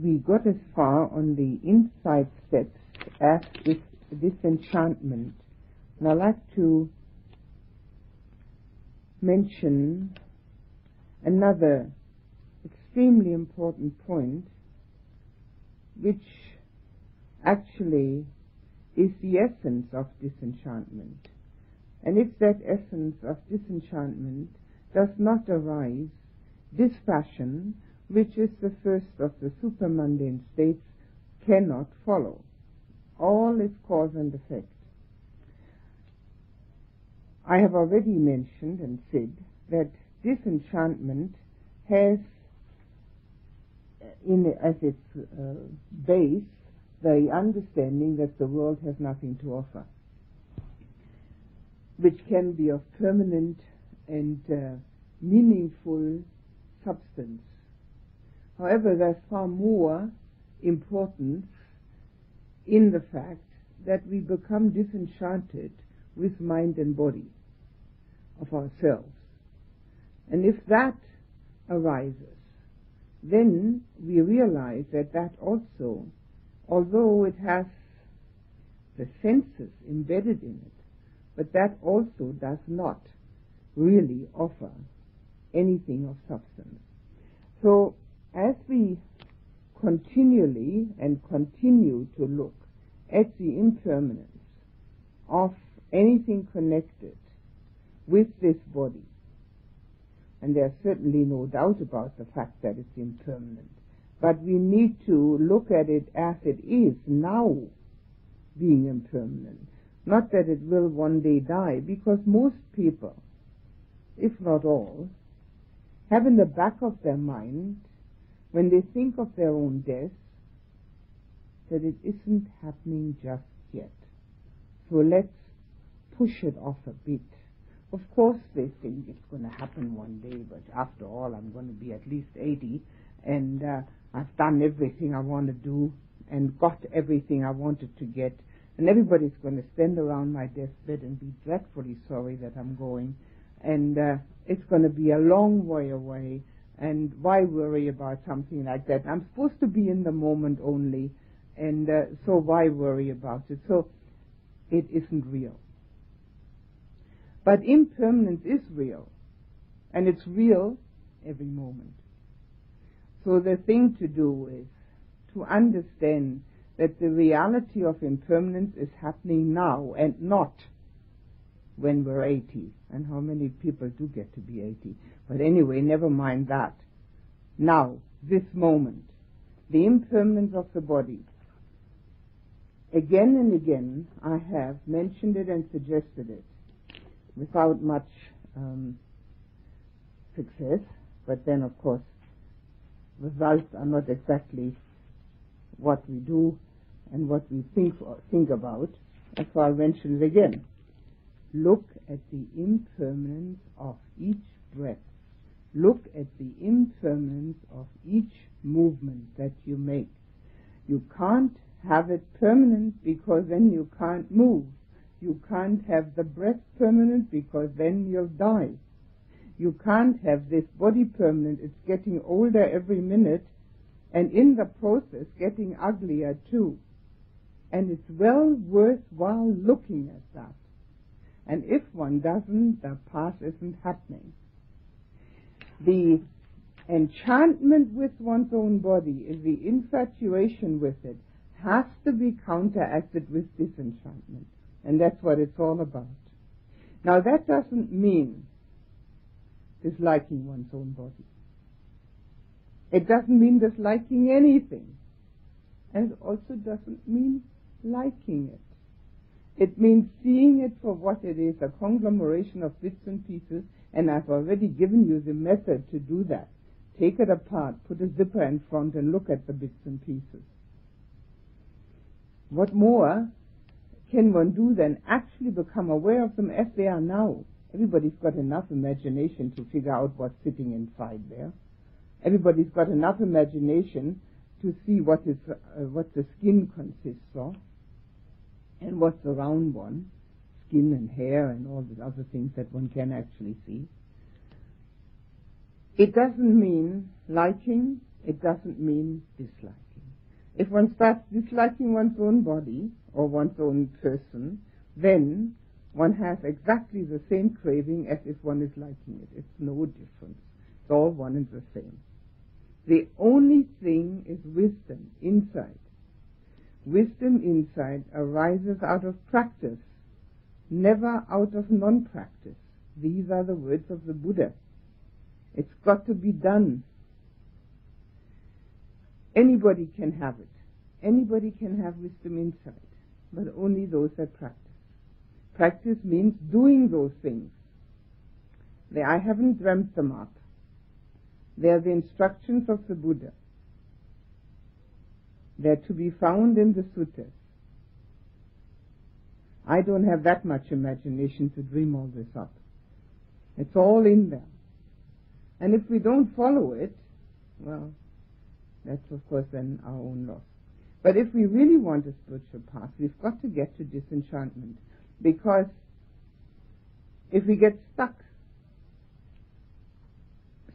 we got as far on the insight steps as this disenchantment. And I'd like to mention another extremely important point, which actually is the essence of disenchantment. And if that essence of disenchantment does not arise, this dispassion, which is the first of the supermundane states, cannot follow. All is cause and effect. I have already mentioned and said that disenchantment has in as its uh, base the understanding that the world has nothing to offer, which can be of permanent and uh, meaningful substance. However, there's far more importance in the fact that we become disenchanted with mind and body of ourselves. And if that arises, then we realize that that also, although it has the senses embedded in it, but that also does not really offer anything of substance. So as we continually and continue to look at the impermanence of anything connected with this body, and there's certainly no doubt about the fact that it's impermanent. But we need to look at it as it is now being impermanent. Not that it will one day die, because most people, if not all, have in the back of their mind, when they think of their own death, that it isn't happening just yet. So let's push it off a bit of course, they think it's going to happen one day, but after all, I'm going to be at least 80, and uh, I've done everything I want to do and got everything I wanted to get, and everybody's going to stand around my deathbed and be dreadfully sorry that I'm going, and uh, it's going to be a long way away, and why worry about something like that? I'm supposed to be in the moment only, and uh, so why worry about it? So it isn't real. But impermanence is real, and it's real every moment. So the thing to do is to understand that the reality of impermanence is happening now and not when we're 80. And how many people do get to be 80? But anyway, never mind that. Now, this moment, the impermanence of the body. Again and again, I have mentioned it and suggested it without much um, success. But then, of course, results are not exactly what we do and what we think think about. And so I'll mention it again. Look at the impermanence of each breath. Look at the impermanence of each movement that you make. You can't have it permanent because then you can't move. You can't have the breath permanent because then you'll die. You can't have this body permanent. It's getting older every minute and in the process getting uglier too. And it's well worthwhile looking at that. And if one doesn't, the path isn't happening. The enchantment with one's own body is the infatuation with it has to be counteracted with disenchantment. And that's what it's all about. Now that doesn't mean disliking one's own body. It doesn't mean disliking anything. And it also doesn't mean liking it. It means seeing it for what it is, a conglomeration of bits and pieces, and I've already given you the method to do that. Take it apart, put a zipper in front and look at the bits and pieces. What more can one do than actually become aware of them as they are now? Everybody's got enough imagination to figure out what's sitting inside there. Everybody's got enough imagination to see what is uh, what the skin consists of and what's around one, skin and hair and all the other things that one can actually see. It doesn't mean liking. It doesn't mean disliking. If one starts disliking one's own body or one's own person, then one has exactly the same craving as if one is liking it. It's no difference. It's all one and the same. The only thing is wisdom, insight. Wisdom, insight arises out of practice, never out of non-practice. These are the words of the Buddha. It's got to be done. Anybody can have it. Anybody can have wisdom insight, but only those that practice. Practice means doing those things. They, I haven't dreamt them up. They are the instructions of the Buddha. They're to be found in the suttas. I don't have that much imagination to dream all this up. It's all in there. And if we don't follow it, well, that's of course then our own loss. But if we really want a spiritual path, we've got to get to disenchantment. Because if we get stuck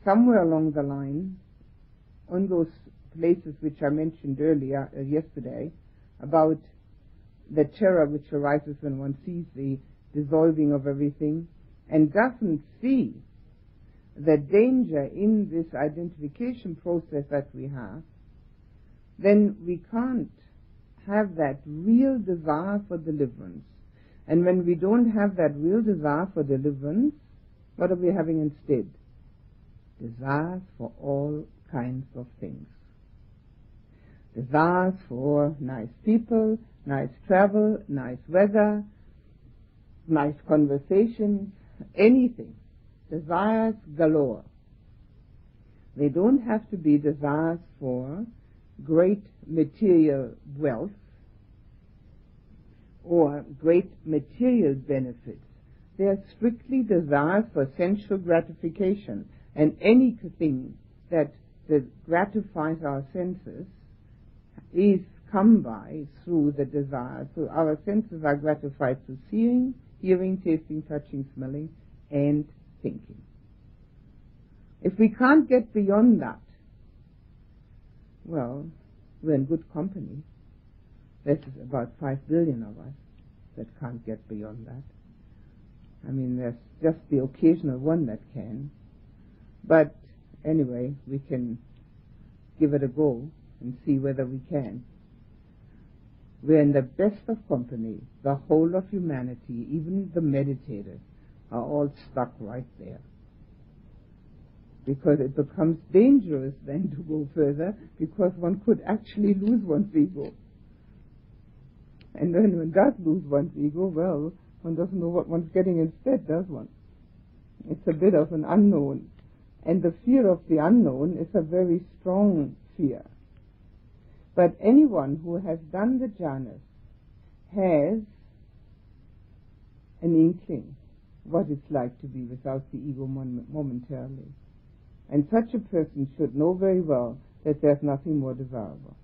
somewhere along the line on those places which I mentioned earlier, uh, yesterday, about the terror which arises when one sees the dissolving of everything and doesn't see the danger in this identification process that we have, then we can't have that real desire for deliverance. And when we don't have that real desire for deliverance, what are we having instead? Desires for all kinds of things. Desires for nice people, nice travel, nice weather, nice conversations, anything. Desires galore. They don't have to be desires for great material wealth or great material benefits. They are strictly desires for sensual gratification and anything that, that gratifies our senses is come by through the desire. So our senses are gratified through seeing, hearing, tasting, touching, smelling, and thinking. If we can't get beyond that, well, we're in good company. There's about five billion of us that can't get beyond that. I mean, there's just the occasional one that can. But anyway, we can give it a go and see whether we can. We're in the best of company. The whole of humanity, even the meditators, are all stuck right there. Because it becomes dangerous then to go further because one could actually lose one's ego. And when one does lose one's ego, well, one doesn't know what one's getting instead, does one? It's a bit of an unknown. And the fear of the unknown is a very strong fear. But anyone who has done the jhanas has an inkling what it's like to be without the ego momentarily. And such a person should know very well that there's nothing more desirable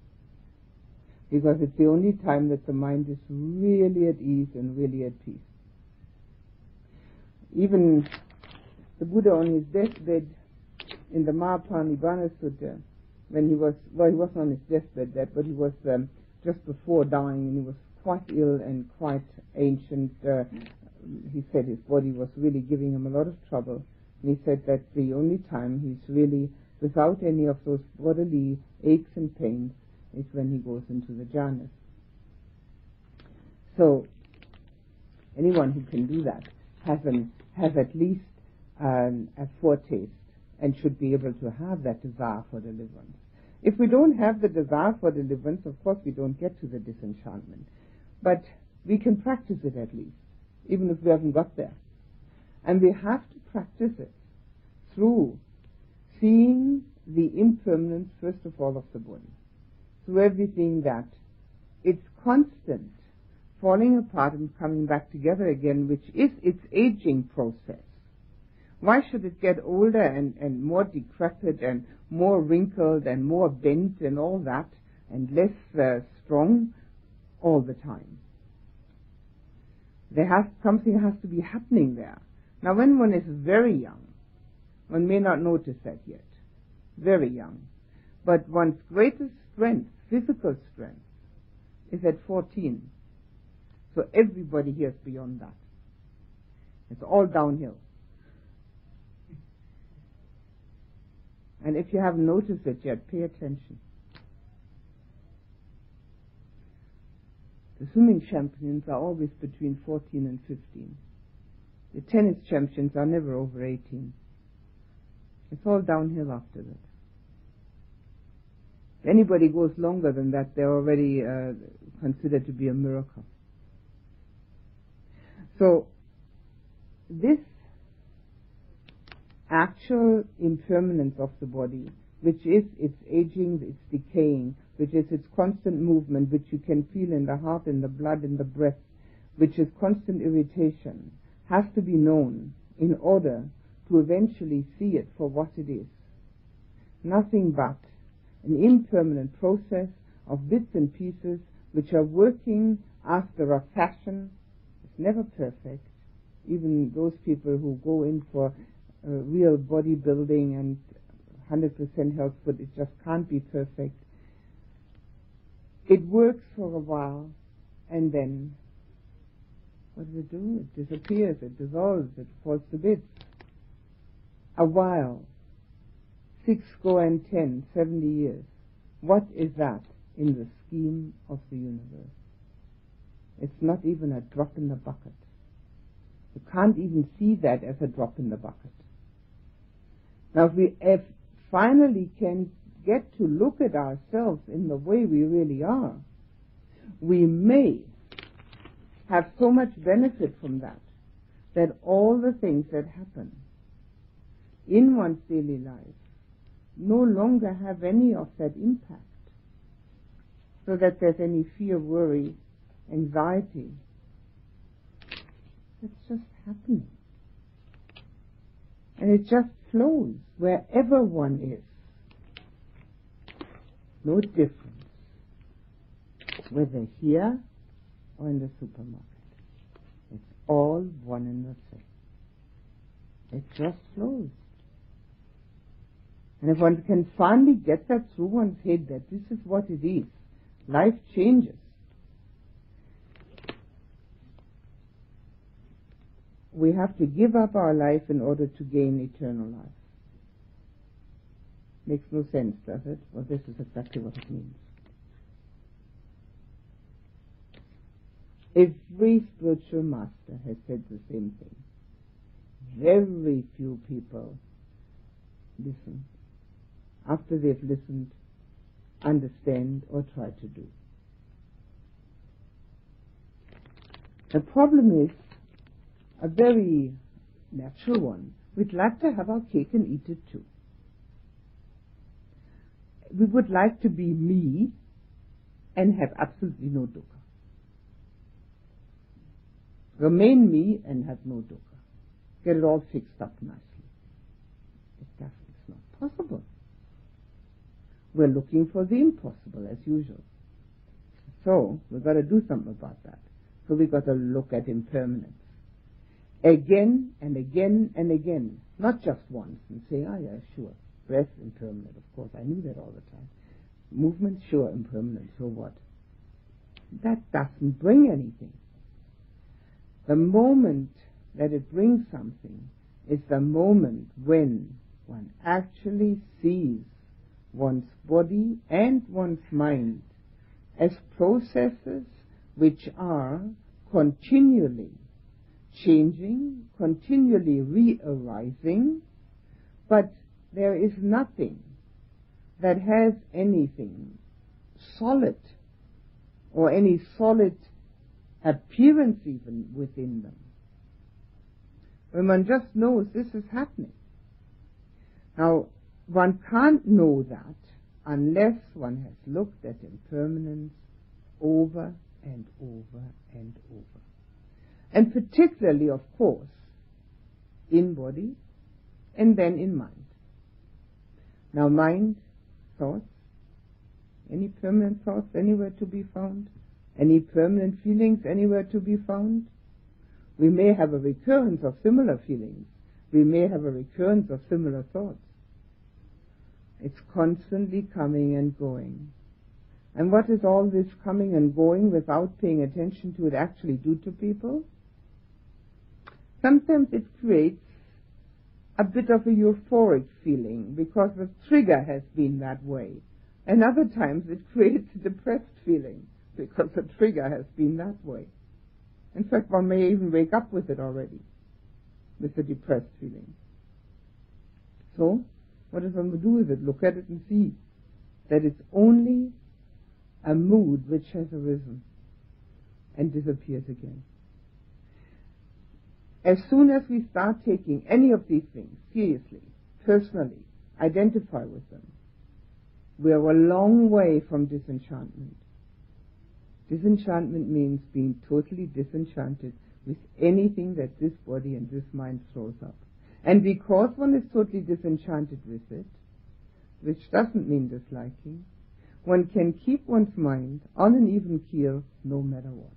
because it's the only time that the mind is really at ease and really at peace. Even the Buddha on his deathbed in the Mahaparinibbana Sutta, when he was, well, he wasn't on his deathbed yet, but he was um, just before dying and he was quite ill and quite ancient. Uh, he said his body was really giving him a lot of trouble. And he said that the only time he's really without any of those bodily aches and pains is when he goes into the jhanas. So, anyone who can do that has, an, has at least um, a foretaste and should be able to have that desire for deliverance. If we don't have the desire for deliverance, of course we don't get to the disenchantment. But we can practice it at least, even if we haven't got there. And we have to practice it through seeing the impermanence, first of all, of the body through everything that it's constant falling apart and coming back together again, which is its aging process. Why should it get older and, and more decrepit and more wrinkled and more bent and all that and less uh, strong all the time? There has something has to be happening there. Now, when one is very young, one may not notice that yet. Very young. But one's greatest strength physical strength is at 14. So everybody here is beyond that. It's all downhill. And if you haven't noticed it yet, pay attention. The swimming champions are always between 14 and 15. The tennis champions are never over 18. It's all downhill after that. If anybody goes longer than that, they're already uh, considered to be a miracle. So, this actual impermanence of the body, which is its aging, its decaying, which is its constant movement, which you can feel in the heart, in the blood, in the breath, which is constant irritation, has to be known in order to eventually see it for what it is. Nothing but an impermanent process of bits and pieces which are working after a fashion. It's never perfect. Even those people who go in for uh, real bodybuilding and 100% health food, it just can't be perfect. It works for a while and then what does it do? It disappears, it dissolves, it falls to bits. A while, six score and ten, seventy years. What is that in the scheme of the universe? It's not even a drop in the bucket. You can't even see that as a drop in the bucket. Now, if we if finally can get to look at ourselves in the way we really are, we may have so much benefit from that that all the things that happen in one's daily life no longer have any of that impact. So that there's any fear, worry, anxiety. It's just happening. And it just flows wherever one is. No difference. Whether here or in the supermarket. It's all one and the same. It just flows. And if one can finally get that through one's head that this is what it is, life changes. We have to give up our life in order to gain eternal life. Makes no sense, does it? Well, this is exactly what it means. Every spiritual master has said the same thing. Very few people listen after they've listened, understand, or try to do. The problem is a very natural one. We'd like to have our cake and eat it too. We would like to be me and have absolutely no dukkha. Remain me and have no dukkha. Get it all fixed up nicely. It. It's not possible. We're looking for the impossible as usual. So we've got to do something about that. So we've got to look at impermanence. Again and again and again. Not just once and say, ah, oh, yeah, sure. Breath impermanent, of course. I knew that all the time. Movement, sure, impermanent. So what? That doesn't bring anything. The moment that it brings something is the moment when one actually sees one's body and one's mind as processes which are continually changing, continually re-arising, but there is nothing that has anything solid or any solid appearance even within them. When one just knows this is happening. Now, one can't know that unless one has looked at impermanence over and over and over. And particularly, of course, in body and then in mind. Now, mind, thoughts, any permanent thoughts anywhere to be found? Any permanent feelings anywhere to be found? We may have a recurrence of similar feelings. We may have a recurrence of similar thoughts. It's constantly coming and going. And what does all this coming and going without paying attention to it actually do to people? Sometimes it creates a bit of a euphoric feeling because the trigger has been that way. And other times it creates a depressed feeling because the trigger has been that way. In fact, one may even wake up with it already, with the depressed feeling. So, what does one do with it? Look at it and see that it's only a mood which has arisen and disappears again. As soon as we start taking any of these things seriously, personally, identify with them, we are a long way from disenchantment. Disenchantment means being totally disenchanted with anything that this body and this mind throws up. And because one is totally disenchanted with it, which doesn't mean disliking, one can keep one's mind on an even keel no matter what.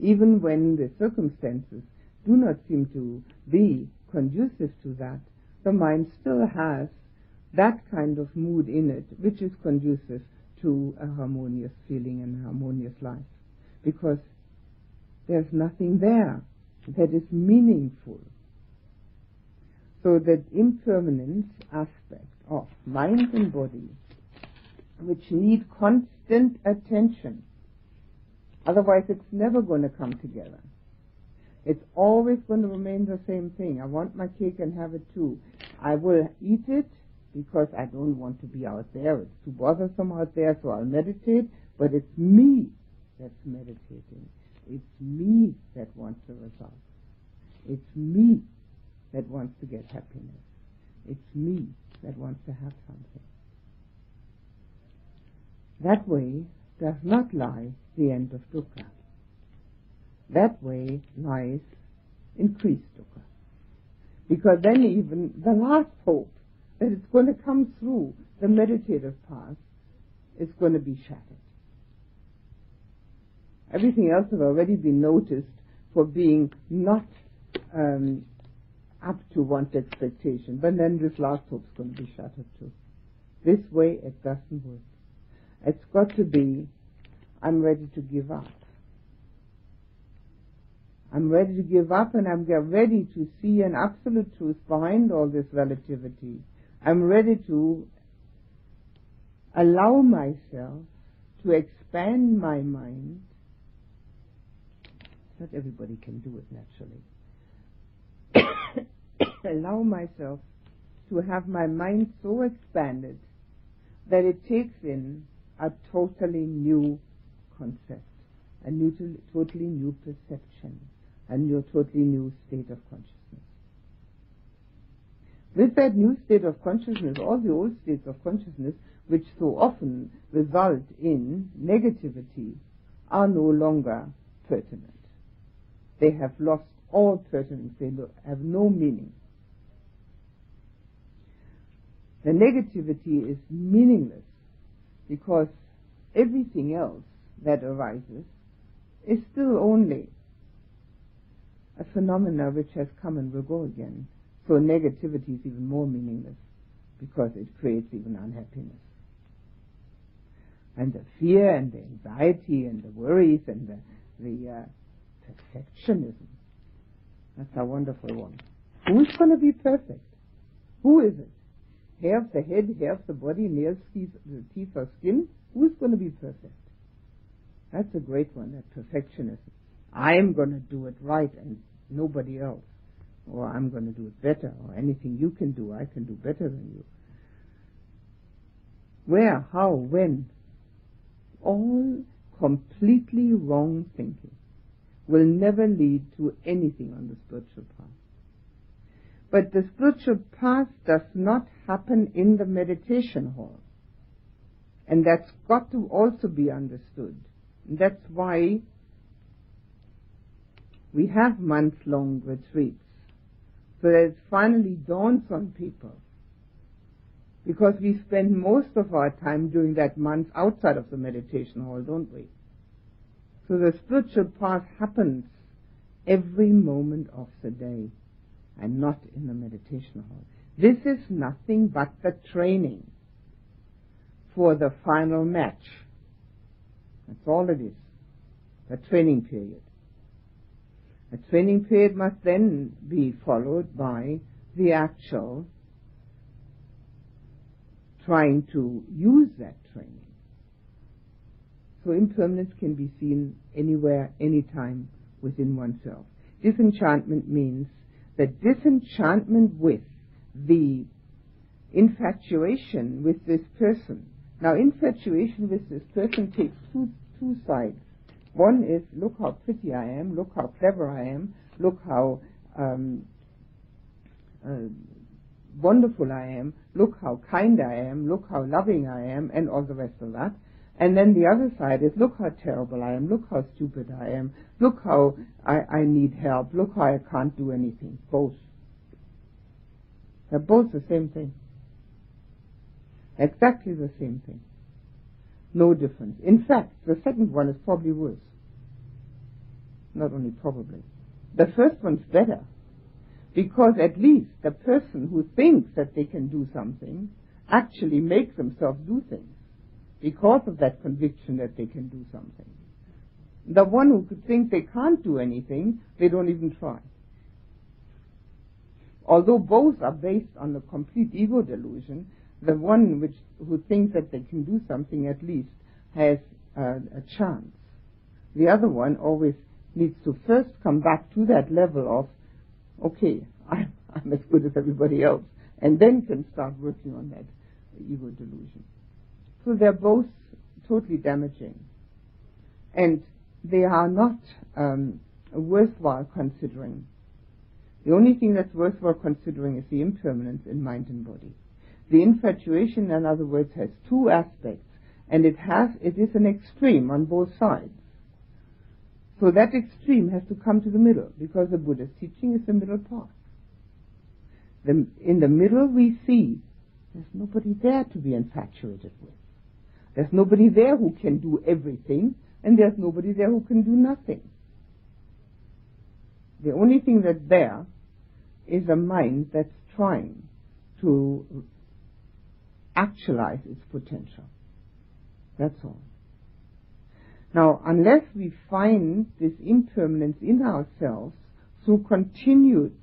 Even when the circumstances do not seem to be conducive to that, the mind still has that kind of mood in it which is conducive to a harmonious feeling and harmonious life. Because there's nothing there that is meaningful. So that impermanence aspect of mind and body, which need constant attention, otherwise it's never going to come together. It's always going to remain the same thing. I want my cake and have it too. I will eat it because I don't want to be out there. It's too bothersome out there, so I'll meditate. But it's me that's meditating. It's me that wants the result. It's me that wants to get happiness. It's me that wants to have something. That way does not lie the end of dukkha. That way lies increased dukkha. Because then even the last hope that it's going to come through the meditative path is going to be shattered. Everything else has already been noticed for being not um, up to one's expectation, but then this last hope is going to be shattered too. This way it doesn't work. It's got to be, I'm ready to give up. I'm ready to give up and I'm ready to see an absolute truth behind all this relativity I'm ready to allow myself to expand my mind. Not everybody can do it naturally. allow myself to have my mind so expanded that it takes in a totally new concept, a new, totally new perception, a new, totally new state of consciousness. With that new state of consciousness, all the old states of consciousness, which so often result in negativity, are no longer pertinent. They have lost all pertinence. They have no meaning. The negativity is meaningless because everything else that arises is still only a phenomena which has come and will go again. So negativity is even more meaningless because it creates even unhappiness. And the fear and the anxiety and the worries and the, the uh, perfectionism. That's a wonderful one. Who's going to be perfect? Who is it? Hair of the head, hair of the body, nails, teeth, the teeth or skin? Who's going to be perfect? That's a great one, that perfectionism. I'm going to do it right and nobody else or I'm going to do it better, or anything you can do, I can do better than you. Where, how, when? All completely wrong thinking will never lead to anything on the spiritual path. But the spiritual path does not happen in the meditation hall. And that's got to also be understood. And that's why we have month-long retreats so that it finally dawns on people. Because we spend most of our time during that month outside of the meditation hall, don't we? So the spiritual path happens every moment of the day and not in the meditation hall. This is nothing but the training for the final match. That's all it is. A training period. A training period must then be followed by the actual trying to use that training. So impermanence can be seen anywhere, anytime within oneself. Disenchantment means that disenchantment with the infatuation with this person. Now, infatuation with this person takes two, two sides. One is, look how pretty I am, look how clever I am, look how um, uh, wonderful I am, look how kind I am, look how loving I am, and all the rest of that. And then the other side is, look how terrible I am, look how stupid I am, look how I, I need help, look how I can't do anything. Both. They're both the same thing. Exactly the same thing. No difference. In fact, the second one is probably worse. Not only probably. The first one's better. Because at least the person who thinks that they can do something actually makes themselves do things because of that conviction that they can do something. The one who could think they can't do anything, they don't even try. Although both are based on the complete ego delusion, the one which who thinks that they can do something at least has uh, a chance. The other one always needs to first come back to that level of, okay, I'm, I'm as good as everybody else, and then can start working on that ego delusion. So they're both totally damaging, and they are not um, worthwhile considering. The only thing that's worthwhile considering is the impermanence in mind and body. The infatuation, in other words, has two aspects, and it has it is an extreme on both sides. So that extreme has to come to the middle, because the Buddha's teaching is the middle path. The, in the middle we see there's nobody there to be infatuated with. There's nobody there who can do everything, and there's nobody there who can do nothing. The only thing that's there is a mind that's trying to actualize its potential. That's all. Now, unless we find this impermanence in ourselves through continued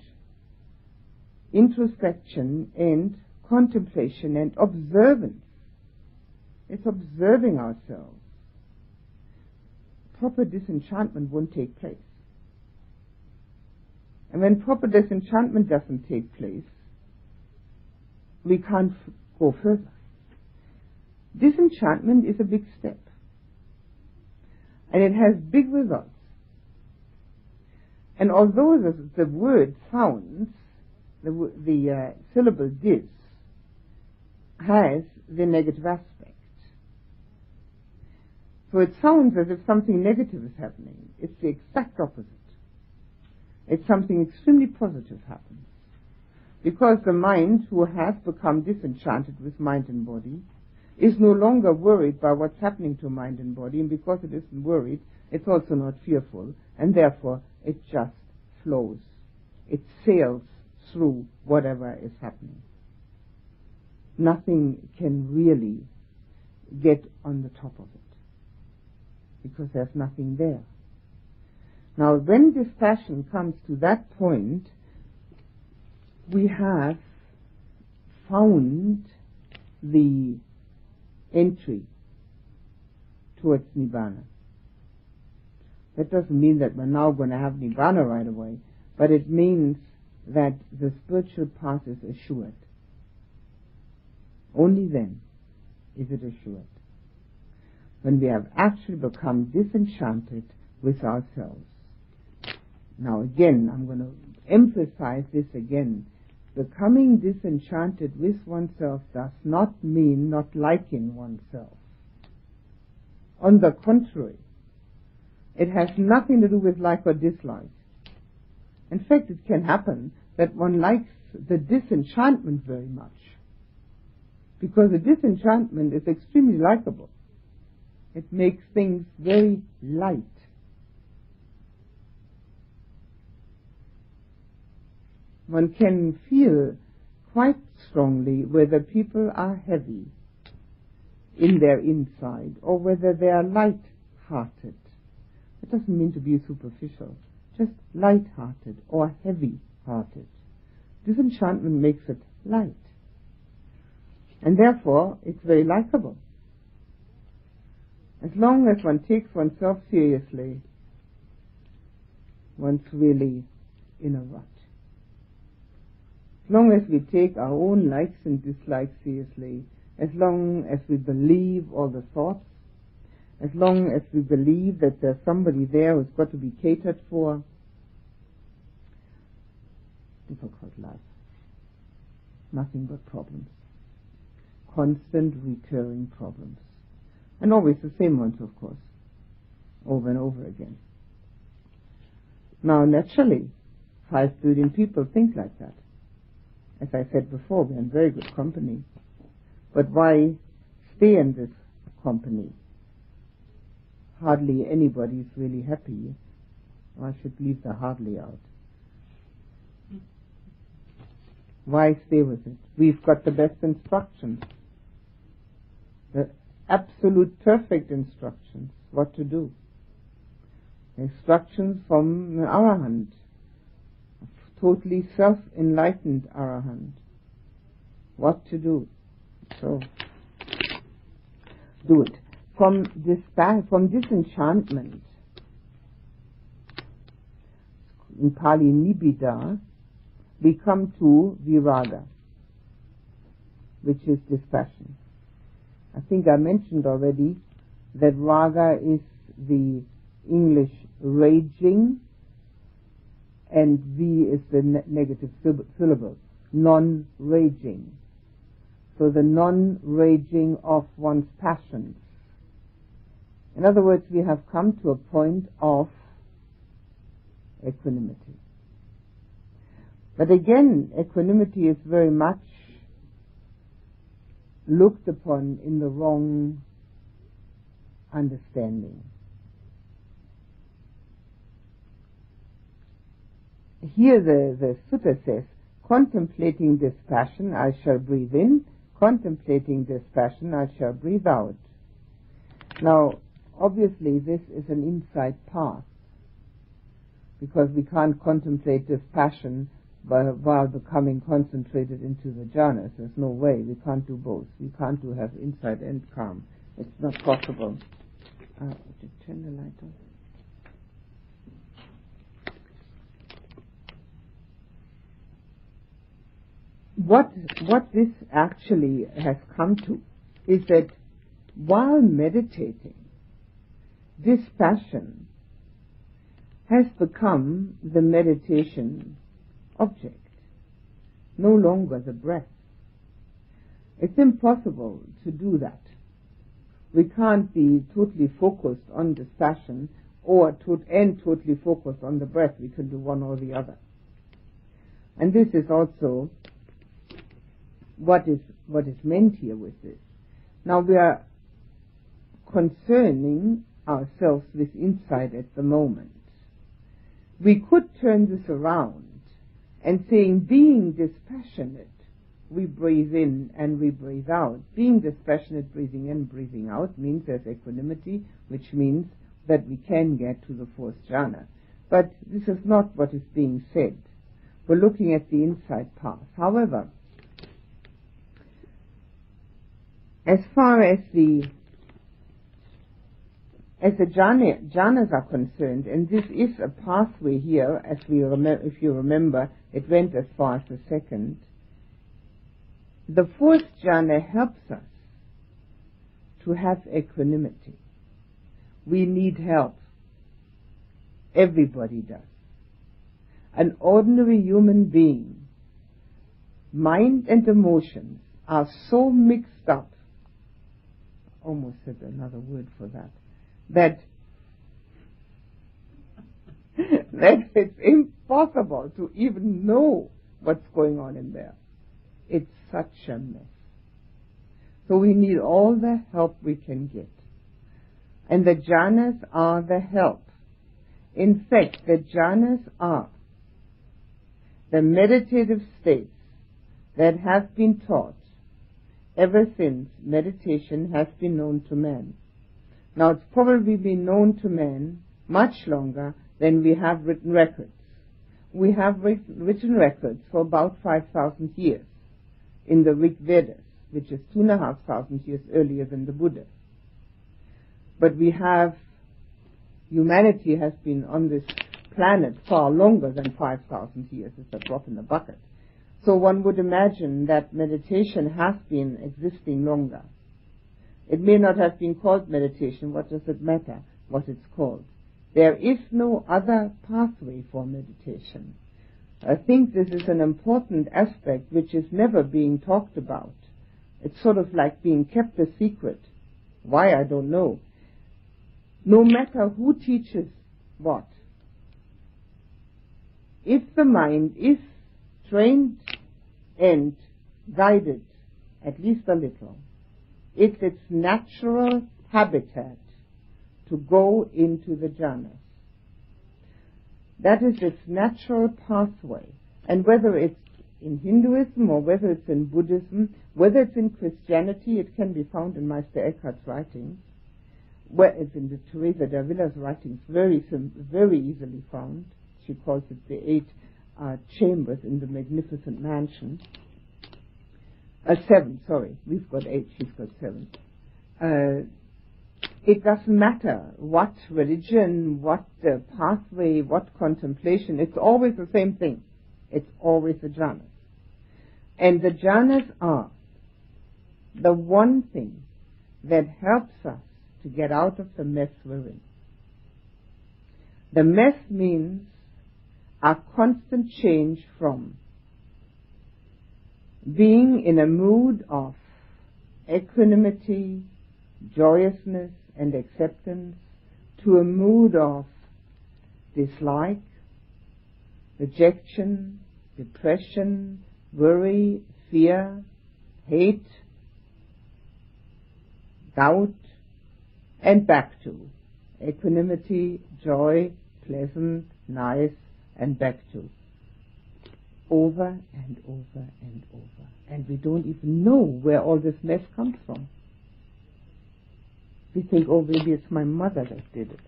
introspection and contemplation and observance, it's observing ourselves, proper disenchantment won't take place. And when proper disenchantment doesn't take place, we can't go further. Disenchantment is a big step. And it has big results. And although the, the word sounds, the, the uh, syllable dis, has the negative aspect. So it sounds as if something negative is happening. It's the exact opposite. It's something extremely positive happens. Because the mind, who has become disenchanted with mind and body, is no longer worried by what's happening to mind and body, and because it isn't worried, it's also not fearful, and therefore it just flows. It sails through whatever is happening. Nothing can really get on the top of it, because there's nothing there. Now, when dispassion comes to that point, we have found the entry towards Nibbana. That doesn't mean that we're now going to have Nibbana right away, but it means that the spiritual path is assured. Only then is it assured. When we have actually become disenchanted with ourselves. Now again, I'm going to emphasize this again. Becoming disenchanted with oneself does not mean not liking oneself. On the contrary, it has nothing to do with like or dislike. In fact, it can happen that one likes the disenchantment very much. Because the disenchantment is extremely likable. It makes things very light. one can feel quite strongly whether people are heavy in their inside or whether they are light-hearted. It doesn't mean to be superficial, just light-hearted or heavy-hearted. Disenchantment makes it light. And therefore, it's very likable. As long as one takes oneself seriously, one's really in a rut. As long as we take our own likes and dislikes seriously, as long as we believe all the thoughts, as long as we believe that there's somebody there who's got to be catered for, difficult life. Nothing but problems. Constant recurring problems. And always the same ones, of course. Over and over again. Now, naturally, five billion people think like that. As I said before, we're in very good company. But why stay in this company? Hardly anybody is really happy. I should leave the hardly out. Why stay with it? We've got the best instructions. The absolute perfect instructions. What to do. Instructions from the Arahant. Totally self-enlightened Arahant. What to do. So, do it. From this, from disenchantment, in Pali Nibbida, we come to viraga, which is dispassion. I think I mentioned already that raga is the English raging and V is the ne- negative syllable, non-raging. So the non-raging of one's passions. In other words, we have come to a point of equanimity. But again, equanimity is very much looked upon in the wrong understanding. Here the, the sutta says, contemplating this passion I shall breathe in, contemplating this passion I shall breathe out. Now, obviously this is an insight path, because we can't contemplate this passion while becoming concentrated into the jhanas. There's no way. We can't do both. We can't do have insight and calm. It's not possible. Uh, turn the light on. What what this actually has come to is that while meditating, this passion has become the meditation object, no longer the breath. It's impossible to do that. We can't be totally focused on this passion or to, and totally focused on the breath. We can do one or the other. And this is also what is what is meant here with this. Now we are concerning ourselves with insight at the moment. We could turn this around and saying, being dispassionate, we breathe in and we breathe out. Being dispassionate, breathing in, breathing out means there's equanimity, which means that we can get to the fourth jhana. But this is not what is being said. We're looking at the insight path. However, as far as the as the jhanas are concerned, and this is a pathway here, as we remember, if you remember, it went as far as the second. The fourth jhana helps us to have equanimity. We need help. Everybody does. An ordinary human being, mind and emotions are so mixed up, almost said another word for that, that that it's impossible to even know what's going on in there. It's such a mess. So we need all the help we can get. And the jhanas are the help. In fact, the jhanas are the meditative states that have been taught ever since meditation has been known to man. Now it's probably been known to men much longer than we have written records. We have written records for about 5,000 years in the Rig Vedas, which is two and a half thousand years earlier than the Buddha. But we have, humanity has been on this planet far longer than 5,000 years. It's a drop in the bucket. So one would imagine that meditation has been existing longer. It may not have been called meditation. What does it matter what it's called? There is no other pathway for meditation. I think this is an important aspect which is never being talked about. It's sort of like being kept a secret. Why, I don't know. No matter who teaches what, if the mind is trained and guided at least a little, it's its natural habitat to go into the jhanas. That is its natural pathway. And whether it's in Hinduism or whether it's in Buddhism, whether it's in Christianity, it can be found in Meister Eckhart's writings, where it's in the Teresa d'Avila's writings, very, very easily found. She calls it the eight uh, chambers in the magnificent mansion. Uh, seven, sorry. We've got eight, she's got seven. Uh, it doesn't matter what religion, what uh, pathway, what contemplation, it's always the same thing. It's always the jhanas. And the jhanas are the one thing that helps us to get out of the mess we're in. The mess means a constant change from being in a mood of equanimity, joyousness, and acceptance to a mood of dislike, rejection, depression, worry, fear, hate, doubt, and back to equanimity, joy, pleasant, nice, and back to. Over and over and over. And we don't even know where all this mess comes from. We think, oh, maybe it's my mother that did it.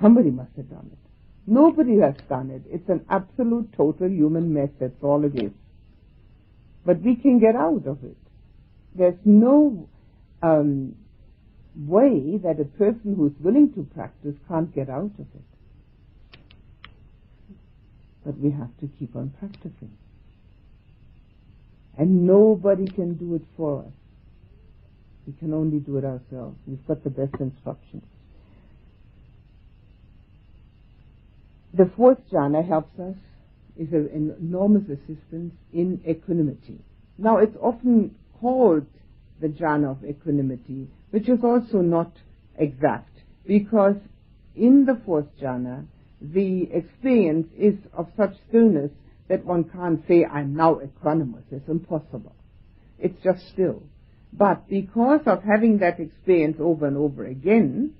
Somebody must have done it. Nobody has done it. It's an absolute, total human mess. That's all it is. But we can get out of it. There's no um, way that a person who's willing to practice can't get out of it. But we have to keep on practicing. And nobody can do it for us. We can only do it ourselves. We've got the best instructions. The fourth jhana helps us, is an enormous assistance in equanimity. Now it's often called the jhana of equanimity, which is also not exact, because in the fourth jhana, the experience is of such stillness that one can't say, I'm now equanimous. It's impossible. It's just still. But because of having that experience over and over again,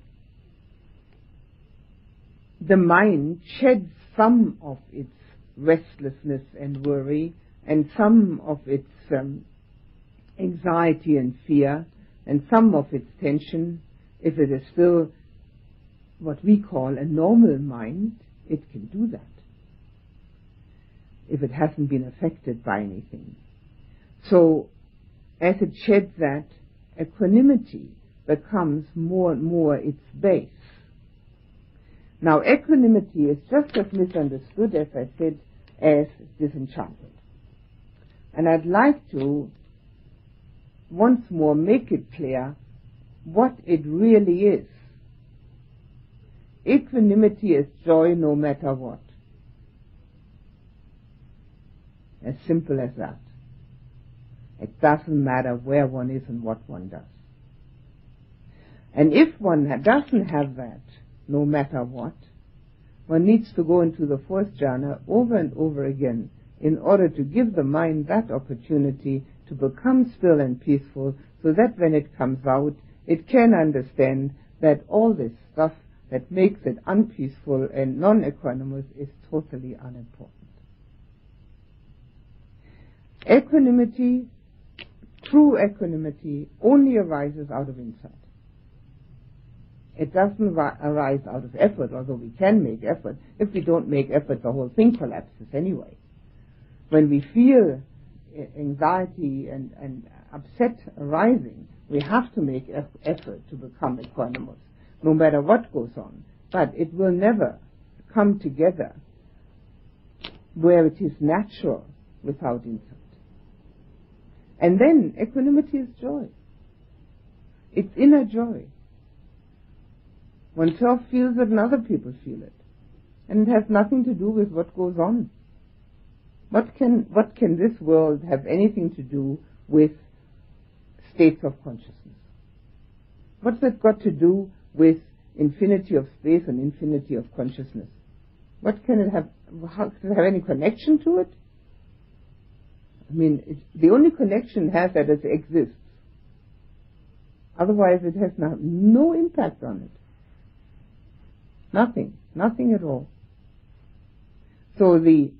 the mind sheds some of its restlessness and worry and some of its um, anxiety and fear and some of its tension. If it is still what we call a normal mind, it can do that. If it hasn't been affected by anything. So as it sheds that, equanimity becomes more and more its base. Now, equanimity is just as misunderstood, as I said, as disenchantment. And I'd like to once more make it clear what it really is. Equanimity is joy no matter what. As simple as that. It doesn't matter where one is and what one does. And if one doesn't have that, no matter what, one needs to go into the fourth jhana over and over again in order to give the mind that opportunity to become still and peaceful so that when it comes out, it can understand that all this stuff that makes it unpeaceful and non-equanimous is totally unimportant. Equanimity true equanimity only arises out of insight. It doesn't arise out of effort, although we can make effort. If we don't make effort, the whole thing collapses anyway. When we feel anxiety and, and upset arising, we have to make effort to become equanimous, no matter what goes on. But it will never come together where it is natural without insight. And then equanimity is joy. It's inner joy. Oneself feels it and other people feel it. And it has nothing to do with what goes on. What can, what can this world have anything to do with states of consciousness? What's it got to do with infinity of space and infinity of consciousness? What can it have, how, does it have any connection to it? I mean, the only connection it has that it exists. Otherwise, it has no, no impact on it. Nothing. Nothing at all. So the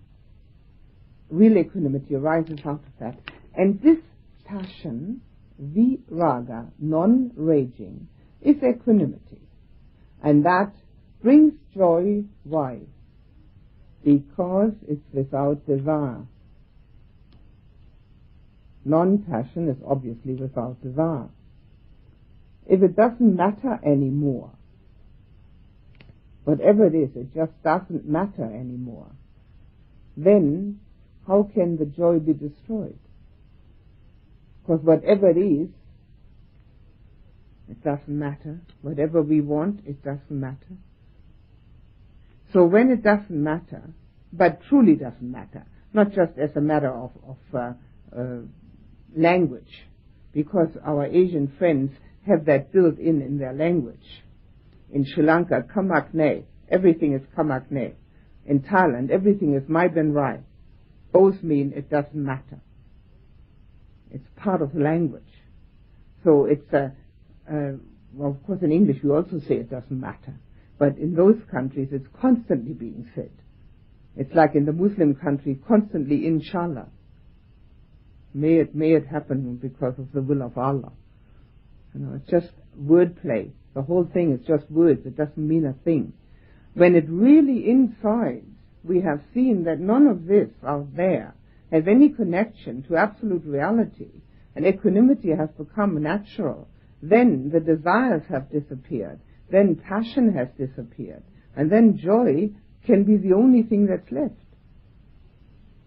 real equanimity arises out of that. And this passion, viraga, non-raging, is equanimity. And that brings joy. Why? Because it's without desire. Non-passion is obviously without desire. If it doesn't matter anymore, whatever it is, it just doesn't matter anymore, then how can the joy be destroyed? Because whatever it is, it doesn't matter. Whatever we want, it doesn't matter. So when it doesn't matter, but truly doesn't matter, not just as a matter of, of uh, uh, language, because our Asian friends have that built in in their language. In Sri Lanka, kamakne, everything is kamakne. In Thailand, everything is mai ben rai. Both mean it doesn't matter. It's part of language. So it's a, uh, of course in English we also say it doesn't matter. But in those countries it's constantly being said. It's like in the Muslim country, constantly inshallah. May it, may it happen because of the will of Allah. You know, it's just wordplay. The whole thing is just words. It doesn't mean a thing. When it really inside we have seen that none of this out there has any connection to absolute reality, and equanimity has become natural, then the desires have disappeared, then passion has disappeared, and then joy can be the only thing that's left.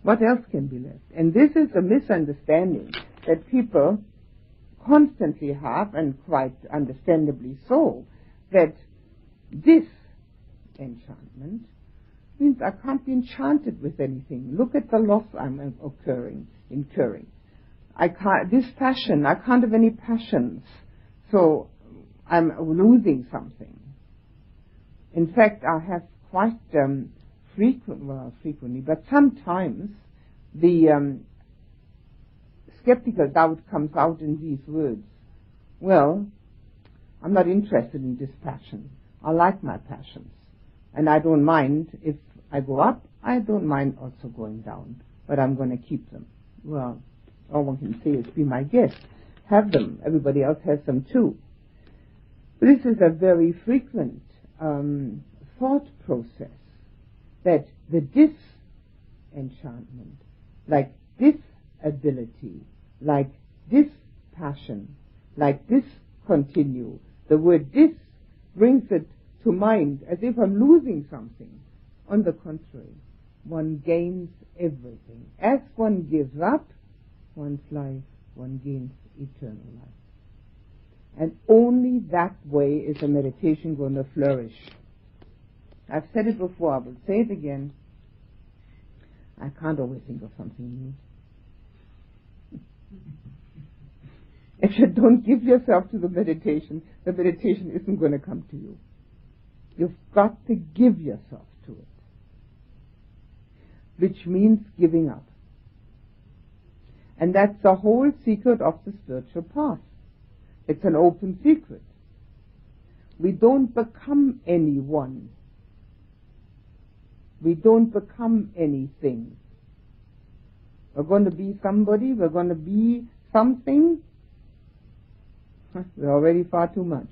What else can be left? And this is a misunderstanding that people constantly have, and quite understandably so, that this enchantment means I can't be enchanted with anything. Look at the loss I'm occurring, incurring. I can't, this passion, I can't have any passions. So I'm losing something. In fact, I have quite um, frequent, well, frequently, but sometimes the um, skeptical doubt comes out in these words. Well, I'm not interested in this passion. I like my passions. And I don't mind if I go up, I don't mind also going down, but I'm going to keep them. Well, all one can say is be my guest. Have them. Everybody else has them too. This is a very frequent um, thought process that the disenchantment, like this ability, like this passion, like this continue, the word this brings it to mind as if I'm losing something. On the contrary, one gains everything. As one gives up one's life, one gains eternal life. And only that way is a meditation going to flourish. I've said it before, I will say it again. I can't always think of something new. if you don't give yourself to the meditation, the meditation isn't going to come to you. You've got to give yourself to it, which means giving up. And that's the whole secret of the spiritual path. It's an open secret. We don't become anyone. We don't become anything. We're going to be somebody, we're going to be something, we're already far too much.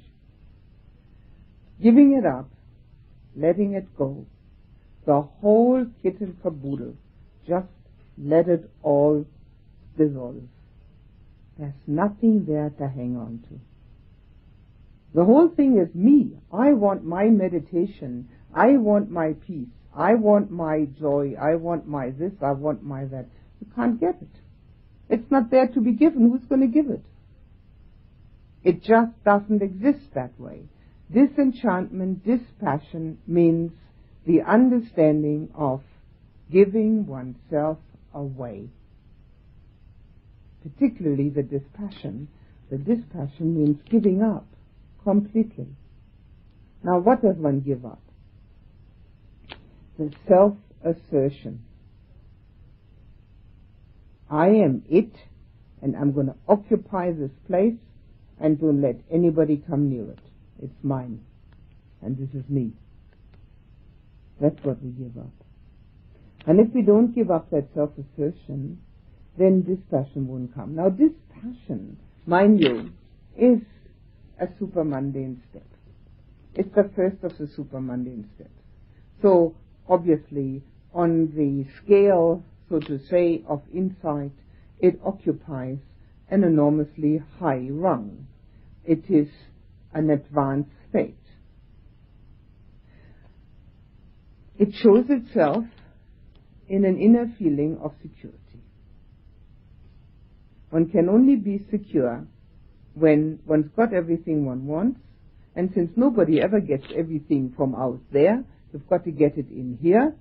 Giving it up, letting it go, the whole kit and caboodle, just let it all dissolve. There's nothing there to hang on to. The whole thing is me. I want my meditation. I want my peace. I want my joy. I want my this. I want my that. You can't get it. It's not there to be given. Who's going to give it? It just doesn't exist that way. Disenchantment, dispassion means the understanding of giving oneself away. Particularly the dispassion. The dispassion means giving up completely. Now what does one give up? The self-assertion. I am it and I'm going to occupy this place and don't let anybody come near it. It's mine. And this is me. That's what we give up. And if we don't give up that self-assertion, then dispassion won't come. Now dispassion, mind you, is a supramundane step. It's the first of the supramundane steps. So obviously on the scale, so to say, of insight, it occupies an enormously high rung. It is an advanced state. It shows itself in an inner feeling of security. One can only be secure when one's got everything one wants, and since nobody ever gets everything from out there, you've got to get it in here,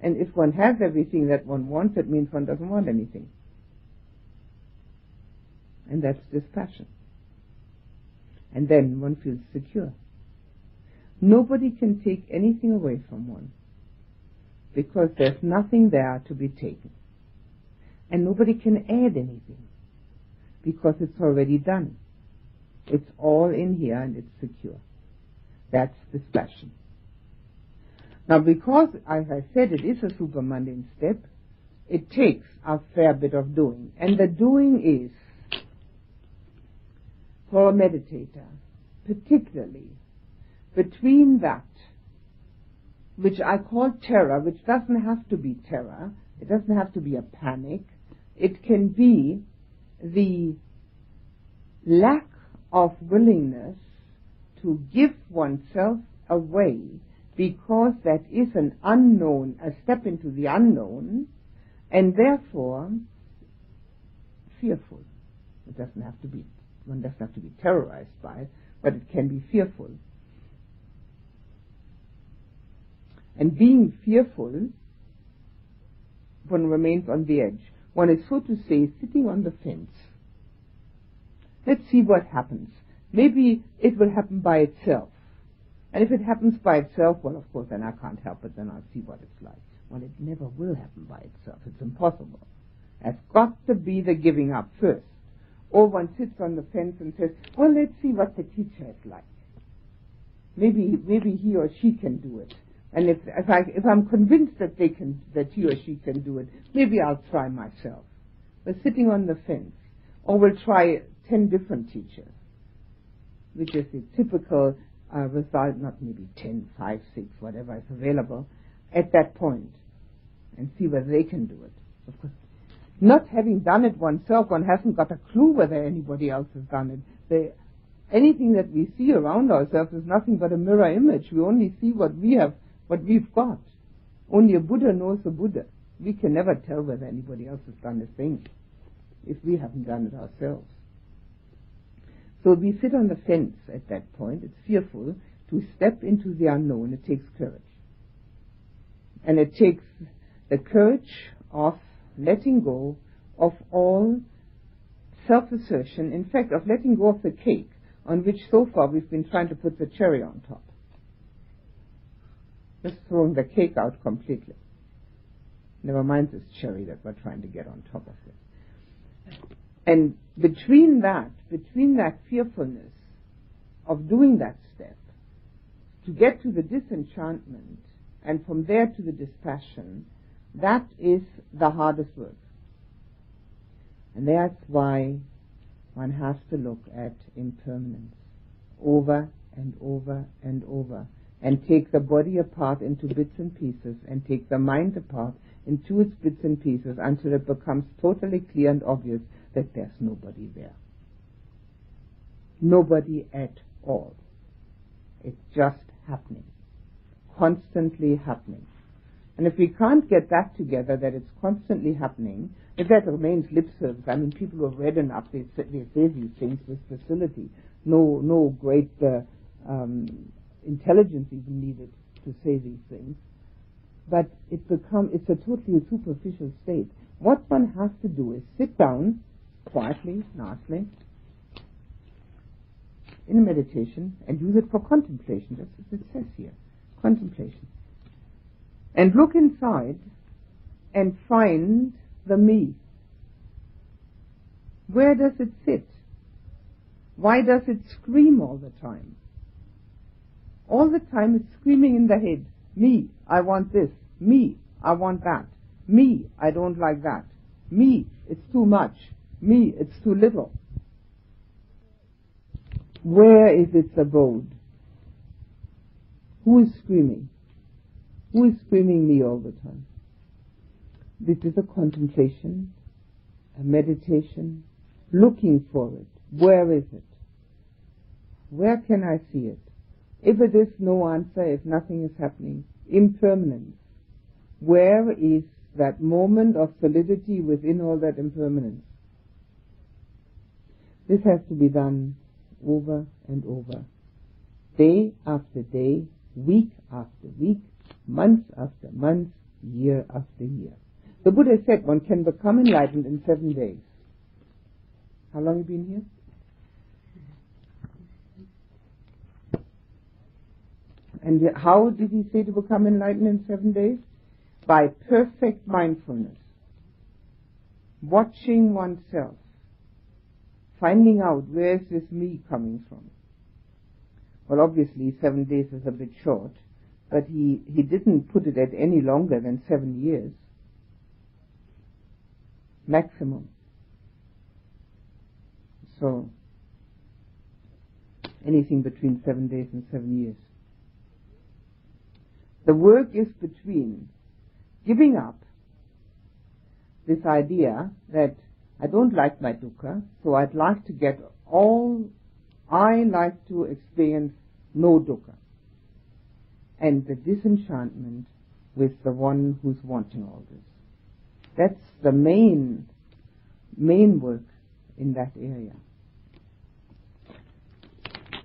and if one has everything that one wants, it means one doesn't want anything. And that's dispassion. And then one feels secure. Nobody can take anything away from one because there's nothing there to be taken. And nobody can add anything because it's already done. It's all in here and it's secure. That's dispassion. Now because, as I said, it is a supramundane step, it takes a fair bit of doing. And the doing is for a meditator, particularly between that which I call terror, which doesn't have to be terror, it doesn't have to be a panic, it can be the lack of willingness to give oneself away because that is an unknown, a step into the unknown, and therefore fearful. It doesn't have to be one doesn't have to be terrorized by it, but it can be fearful. And being fearful, one remains on the edge. One is, so to say, sitting on the fence. Let's see what happens. Maybe it will happen by itself. And if it happens by itself, well, of course, then I can't help it, then I'll see what it's like. Well, it never will happen by itself. It's impossible. It's got to be the giving up first. Or one sits on the fence and says, well, let's see what the teacher is like. Maybe, maybe he or she can do it. And if, if, I, if I'm convinced that they can, that he or she can do it, maybe I'll try myself. We're sitting on the fence. Or we'll try ten different teachers, which is the typical uh, result, not maybe ten, five, six, whatever is available, at that point, and see whether they can do it. Of course, not having done it oneself, one hasn't got a clue whether anybody else has done it. The, anything that we see around ourselves is nothing but a mirror image. We only see what we have, what we've got. Only a Buddha knows a Buddha. We can never tell whether anybody else has done a thing if we haven't done it ourselves. So we sit on the fence at that point. It's fearful to step into the unknown. It takes courage. And it takes the courage of letting go of all self-assertion, in fact, of letting go of the cake on which so far we've been trying to put the cherry on top. Just throwing the cake out completely. Never mind this cherry that we're trying to get on top of it. And between that, between that fearfulness of doing that step, to get to the disenchantment, and from there to the dispassion, that is the hardest work. And that's why one has to look at impermanence over and over and over and take the body apart into bits and pieces and take the mind apart into its bits and pieces until it becomes totally clear and obvious that there's nobody there. Nobody at all. It's just happening. Constantly happening. And if we can't get that together, that it's constantly happening, if that remains lip service, I mean, people who have read enough, they they say these things with facility. No, no great uh, um, intelligence even needed to say these things. But it become, it's a totally a superficial state. What one has to do is sit down quietly, nicely, in a meditation and use it for contemplation. That's what it says here. Contemplation. And look inside and find the me. Where does it sit? Why does it scream all the time? All the time it's screaming in the head. Me, I want this. Me, I want that. Me, I don't like that. Me, it's too much. Me, it's too little. Where is its abode? Who is screaming? Who is screaming me all the time? This is a contemplation, a meditation, looking for it. Where is it? Where can I see it? If it is no answer, if nothing is happening, impermanence. Where is that moment of solidity within all that impermanence? This has to be done over and over. Day after day, week after week, month after month, year after year. The Buddha said one can become enlightened in seven days. How long have you been here? And how did he say to become enlightened in seven days? By perfect mindfulness. Watching oneself. Finding out where is this me coming from. Well, obviously seven days is a bit short, but he, he didn't put it at any longer than seven years. Maximum. So, anything between seven days and seven years. The work is between giving up this idea that I don't like my dukkha, so I'd like to get all, I like to experience no dukkha. And the disenchantment with the one who's wanting all this. That's the main, main work in that area.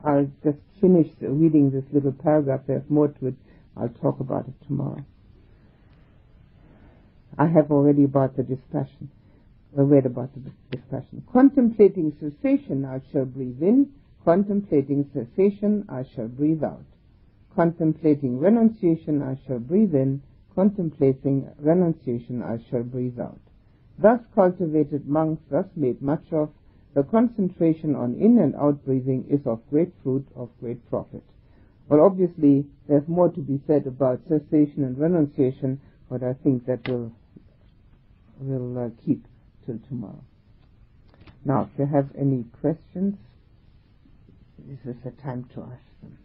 I'll just finish reading this little paragraph. There's more to it. I'll talk about it tomorrow. I have already about the discussion, uh, read about the discussion. Contemplating cessation, I shall breathe in. Contemplating cessation, I shall breathe out. Contemplating renunciation, I shall breathe in. Contemplating renunciation, I shall breathe out. Thus cultivated monks, thus made much of, the concentration on in and out breathing is of great fruit, of great profit. Well, obviously, there's more to be said about cessation and renunciation, but I think that will will uh, keep till tomorrow. Now, if you have any questions, this is the time to ask them.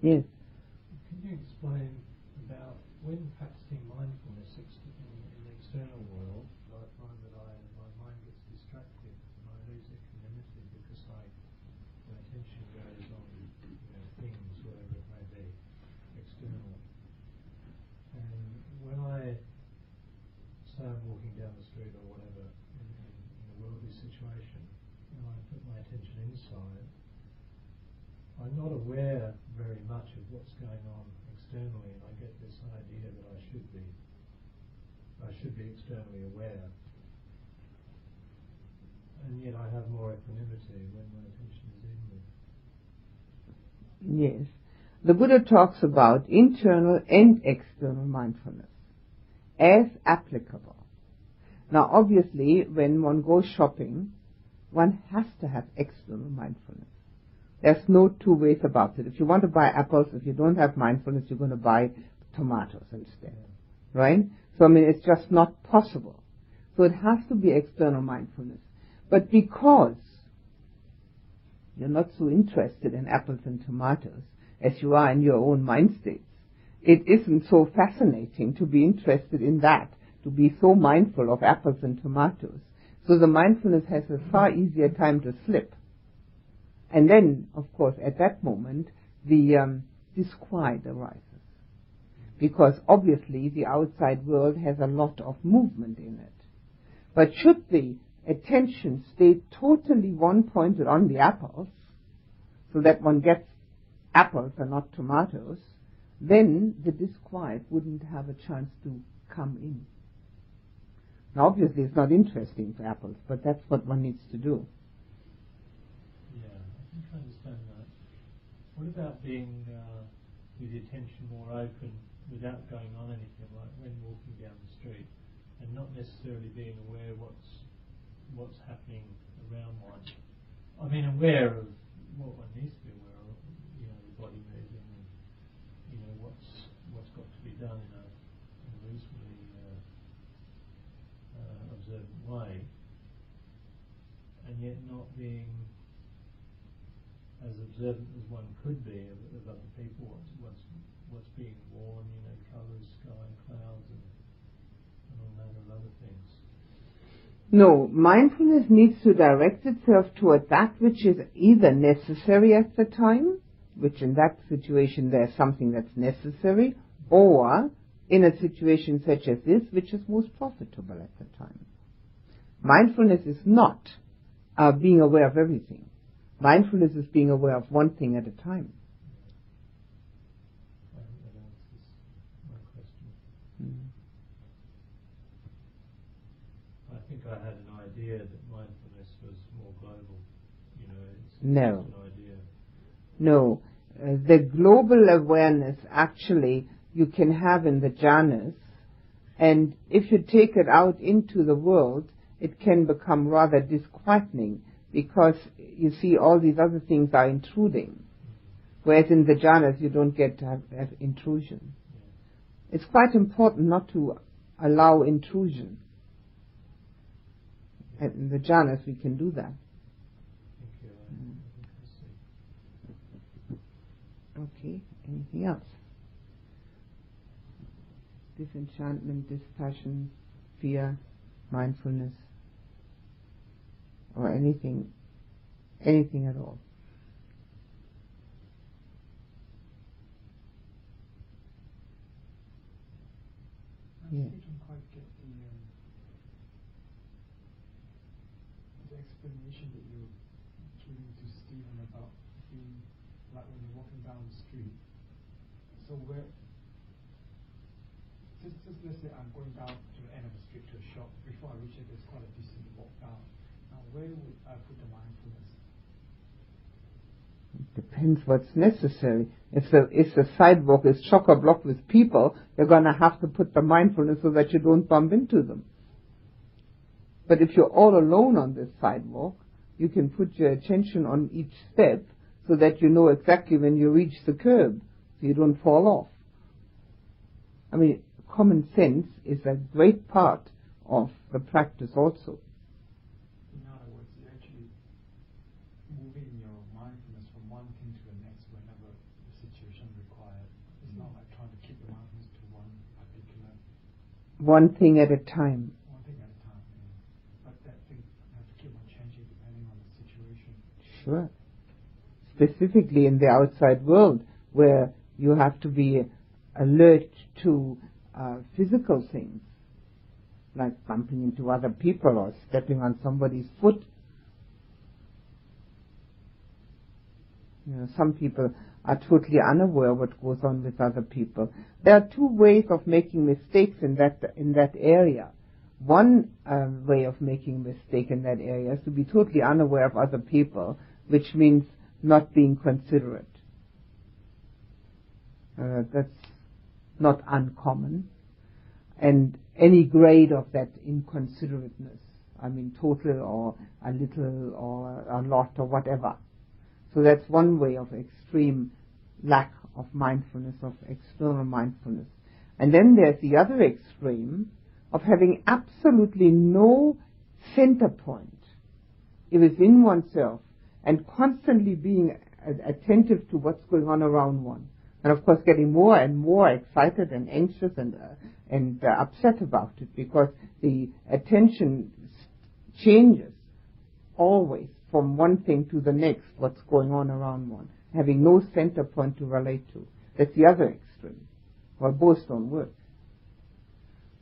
Yes. Can you explain about when practicing mindfulness in, in the external world? I find that I, my mind gets distracted and I lose equanimity because I, my attention goes on you know, things, whatever it may be, external. And when I say I'm walking down the street or whatever in, in, in a worldly situation, and I put my attention inside, I'm not aware very much of what's going on externally, and I get this idea that I should be, I should be externally aware. And yet I have more equanimity when my attention is in me. Yes. The Buddha talks about internal and external mindfulness as applicable. Now, obviously, when one goes shopping, one has to have external mindfulness. There's no two ways about it. If you want to buy apples, if you don't have mindfulness, you're going to buy tomatoes instead. Right? So I mean, it's just not possible. So it has to be external mindfulness. But because you're not so interested in apples and tomatoes as you are in your own mind states, it isn't so fascinating to be interested in that, to be so mindful of apples and tomatoes. So the mindfulness has a far easier time to slip. And then, of course, at that moment, the um, disquiet arises. Because obviously the outside world has a lot of movement in it. But should the attention stay totally one pointed on the apples, so that one gets apples and not tomatoes, then the disquiet wouldn't have a chance to come in. Now, obviously, it's not interesting for apples, but that's what one needs to do. I understand that. What about being uh, with the attention more open without going on anything, like when walking down the street, and not necessarily being aware what's what's happening around one? I mean, aware of what one needs to be aware of, you know, the body moving, and you know what's what's got to be done in a, in a reasonably uh, uh, observant way, and yet not being as observant as one could be of, of other people, what's, what's what's being worn, you know, colours, sky, clouds, and, and all manner of other things. No, mindfulness needs to direct itself toward that which is either necessary at the time, which in that situation there's something that's necessary, or in a situation such as this, which is most profitable at the time. Mindfulness is not uh, being aware of everything. Mindfulness is being aware of one thing at a time. I think that answers my question. Mm. I think I had an idea that mindfulness was more global. You know, it's No. an idea. No, uh, the global awareness actually you can have in the jhanas, and if you take it out into the world, it can become rather disquieting because you see all these other things are intruding. Whereas in the jhanas you don't get to have, have intrusion. It's quite important not to allow intrusion. And in the jhanas we can do that. Thank you. I, Mm. I think I see. Okay, anything else? Disenchantment, dispassion, fear, mindfulness, or anything, anything at all. I Yeah. still don't quite get the um, the explanation that you're giving to Stephen about being like when you're walking down the street. So where just, just let's say I'm going down to the end of the street to a shop. Before I reach it, there's quite a decent walk down. Where would I put the mindfulness? Depends what's necessary. If the if the sidewalk is chock a block with people, you're gonna have to put the mindfulness so that you don't bump into them. But if you're all alone on this sidewalk, you can put your attention on each step so that you know exactly when you reach the curb, so you don't fall off. I mean, common sense is a great part of the practice also. In other words, you're actually moving your mindfulness from one thing to the next whenever the situation requires. It's not like trying to keep the mindfulness to one particular One thing at a time. one thing at a time. Yeah. But that thing has to keep on changing depending on the situation. Sure. Specifically in the outside world, where you have to be alert to uh, physical things, like bumping into other people or stepping on somebody's foot. You know, some people are totally unaware what goes on with other people. There are two ways of making mistakes in that in that area. One uh, way of making a mistake in that area is to be totally unaware of other people, which means not being considerate. Uh, that's not uncommon. And any grade of that inconsiderateness, I mean total or a little or a lot or whatever. So that's one way of extreme lack of mindfulness, of external mindfulness. And then there's the other extreme of having absolutely no center point within oneself and constantly being attentive to what's going on around one. And of course getting more and more excited and anxious and, uh, and uh, upset about it because the attention changes always from one thing to the next, what's going on around one, having no center point to relate to. That's the other extreme. Well, both don't work.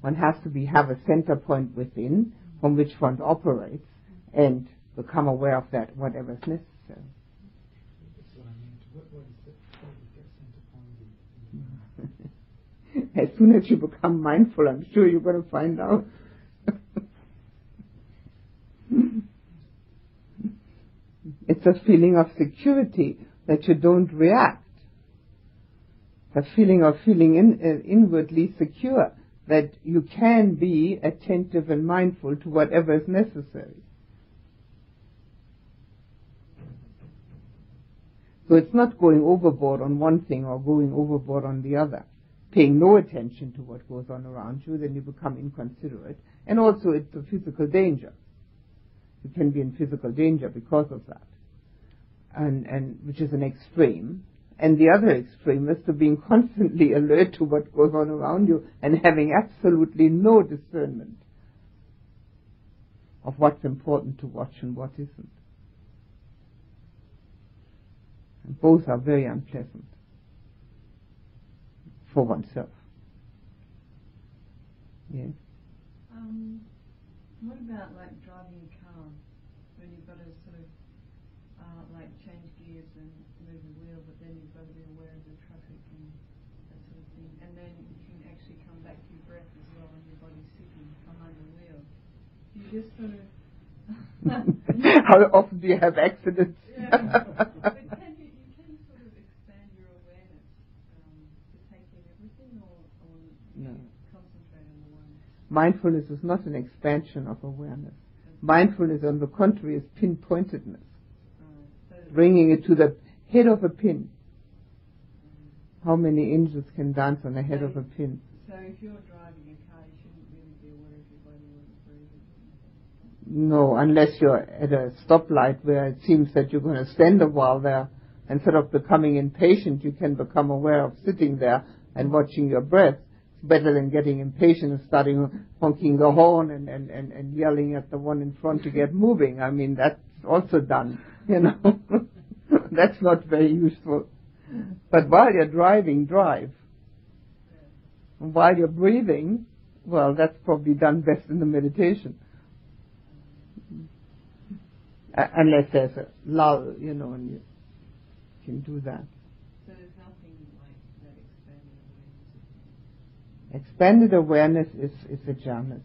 One has to be, have a center point within from which one operates and become aware of that, whatever is necessary. as soon as you become mindful, I'm sure you're going to find out. It's a feeling of security that you don't react. A feeling of feeling in, uh, inwardly secure that you can be attentive and mindful to whatever is necessary. So it's not going overboard on one thing or going overboard on the other. Paying no attention to what goes on around you, then you become inconsiderate. And also it's a physical danger. You can be in physical danger because of that. And, and which is an extreme. And the other extreme is to being constantly alert to what goes on around you and having absolutely no discernment of what's important to watch and what isn't. And both are very unpleasant for oneself. Yes. Um, what about like driving a car when you've got to sort of uh, like change gears and move the wheel, but then you've got to be aware of the traffic and that sort of thing, and then you can actually come back to your breath as well, and your body's sitting behind the wheel. You just sort of. How often do you have accidents? Yeah. Mindfulness is not an expansion of awareness. Mindfulness, on the contrary, is pinpointedness. Bringing it to the head of a pin. How many angels can dance on the head so, of a pin? So if you're driving a car, you shouldn't really be aware of your body when it's breathing. No, unless you're at a stoplight where it seems that you're going to stand a while there. Instead of becoming impatient, you can become aware of sitting there and watching your breath It's better than getting impatient and starting honking the horn and, and, and, and yelling at the one in front to get moving. I mean, that's also done, you know. that's not very useful. But while you're driving, drive. While you're breathing, well, that's probably done best in the meditation. Uh, unless there's a lull, you know, and you can do that. So there's nothing like that expanded awareness Expanded awareness is, is a jhanas.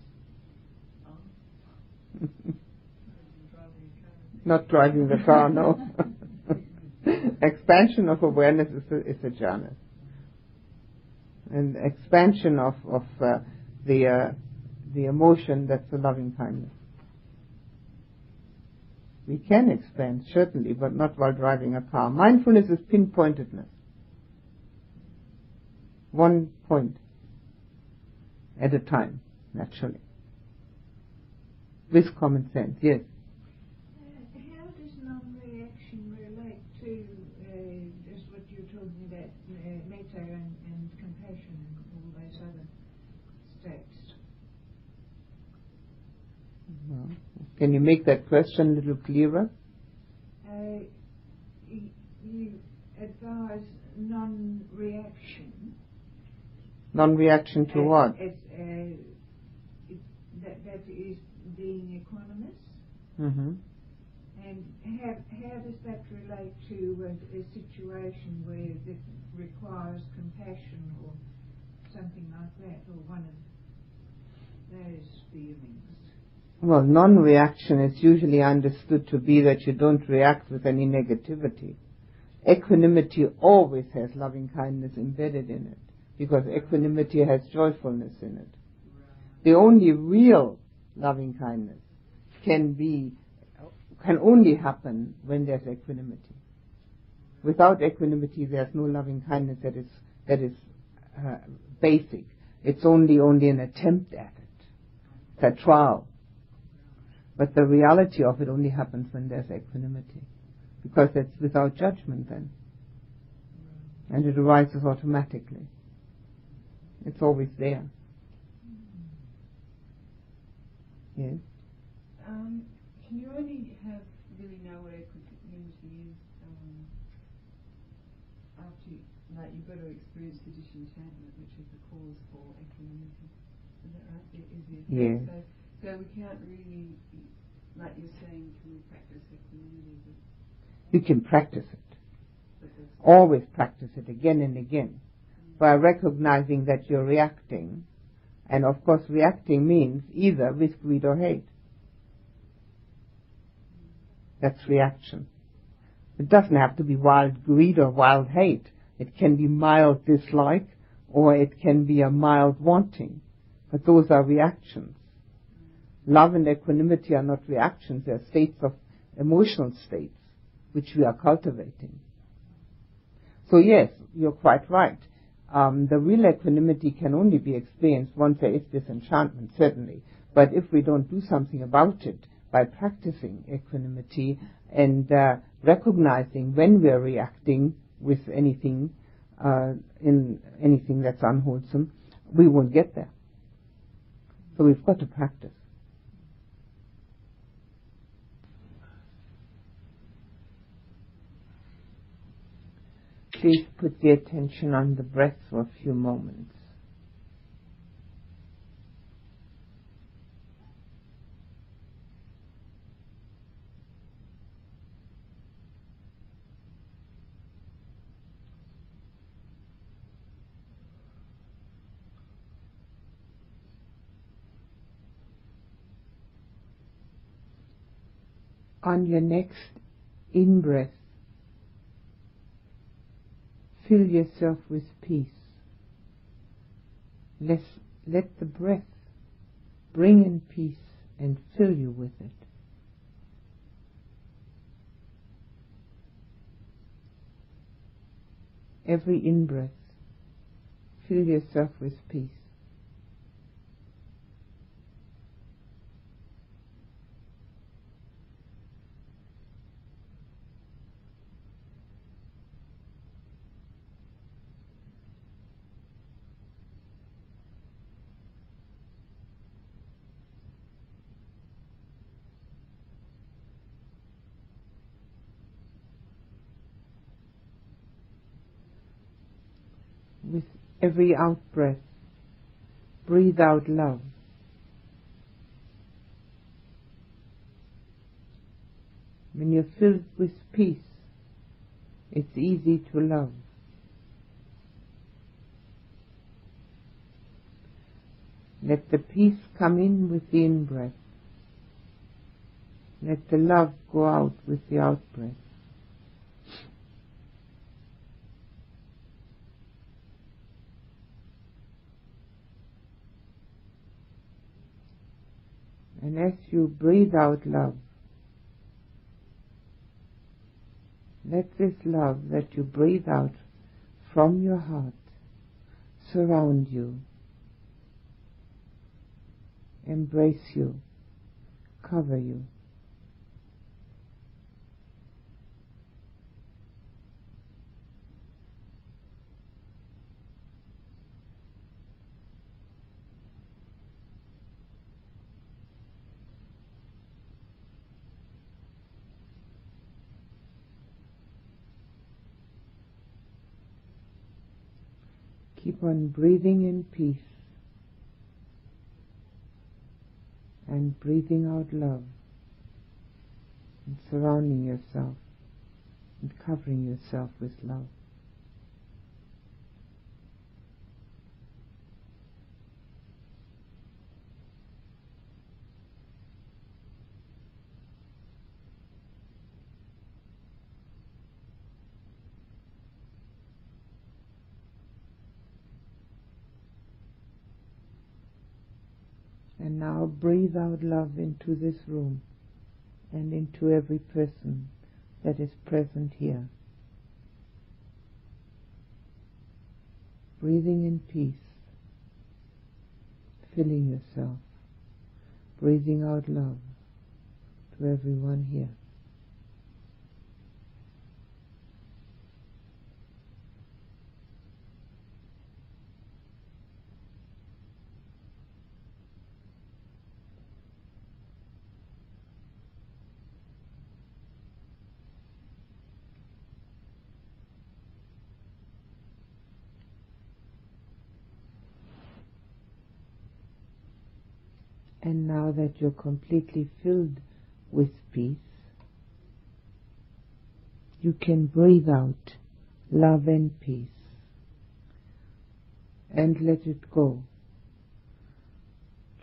Not driving the car, no. expansion of awareness is a, is a jhanas. And expansion of, of uh, the, uh, the emotion, that's a loving kindness. We can expand, certainly, but not while driving a car. Mindfulness is pinpointedness. One point at a time, naturally. With common sense, yes. Uh, how does non-reaction relate to uh, just what you're talking about, uh, metta and, and compassion and all those other states? Well, can you make that question a little clearer? Uh, you advise non-reaction. Non-reaction to what? As, uh, that, that is being equanimous. Mm-hmm. And how, how does that relate to a, a situation where it requires compassion or something like that, or one of those feelings? Well, non-reaction is usually understood to be that you don't react with any negativity. Equanimity always has loving kindness embedded in it because equanimity has joyfulness in it. The only real loving kindness can be, can only happen when there's equanimity. Without equanimity, there's no loving kindness that is, that is uh, basic. It's only only an attempt at it. It's a trial. But the reality of it only happens when there's equanimity. Because it's without judgment then. And it arises automatically. It's always there. Yes? Um, can you only have really know what equanimity is um, after, you, like, you've got to experience the disenchantment, which is the cause for equanimity? Is that right? It is the. Yes. So, so we can't really, like you're saying, can we practice? But, You can practice it. Always practice it again and again mm-hmm. by recognizing that you're reacting. And of course, reacting means either with greed or hate. That's reaction. It doesn't have to be wild greed or wild hate. It can be mild dislike or it can be a mild wanting. But those are reactions. Love and equanimity are not reactions, they're states of emotional states which we are cultivating. So yes, you're quite right. Um, the real equanimity can only be experienced once there is disenchantment, certainly. But if we don't do something about it by practicing equanimity and uh, recognizing when we're reacting with anything, uh, in anything that's unwholesome, we won't get there. So we've got to practice. Please put the attention on the breath for a few moments. On your next in breath, fill yourself with peace. Let, let the breath bring in peace and fill you with it. Every in breath, fill yourself with peace. with every out breath, breathe out love. When you're filled with peace, it's easy to love. Let the peace come in with the in breath. Let the love go out with the out breath. And as you breathe out love, let this love that you breathe out from your heart surround you, embrace you, cover you. Keep on breathing in peace and breathing out love and surrounding yourself and covering yourself with love. And now breathe out love into this room and into every person that is present here. Breathing in peace filling yourself, breathing out love to everyone here. And now that you're completely filled with peace, you can breathe out love and peace and let it go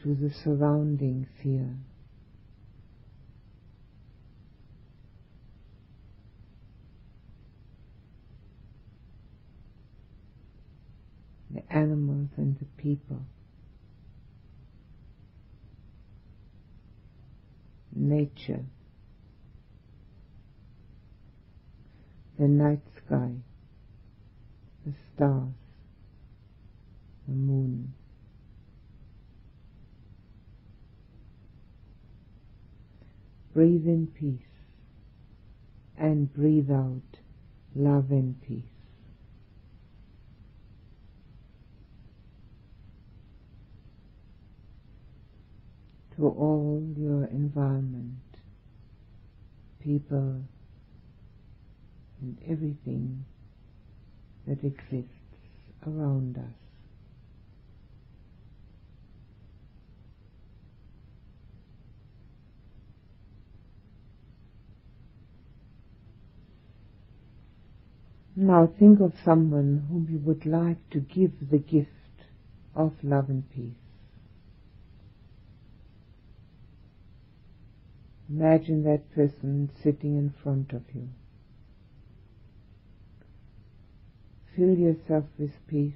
to the surroundings here. The animals and the people. Nature, the night sky, the stars, the moon. Breathe in peace and breathe out love and peace. To all your environment, people, and everything that exists around us. Now think of someone whom you would like to give the gift of love and peace. Imagine that person sitting in front of you. Fill yourself with peace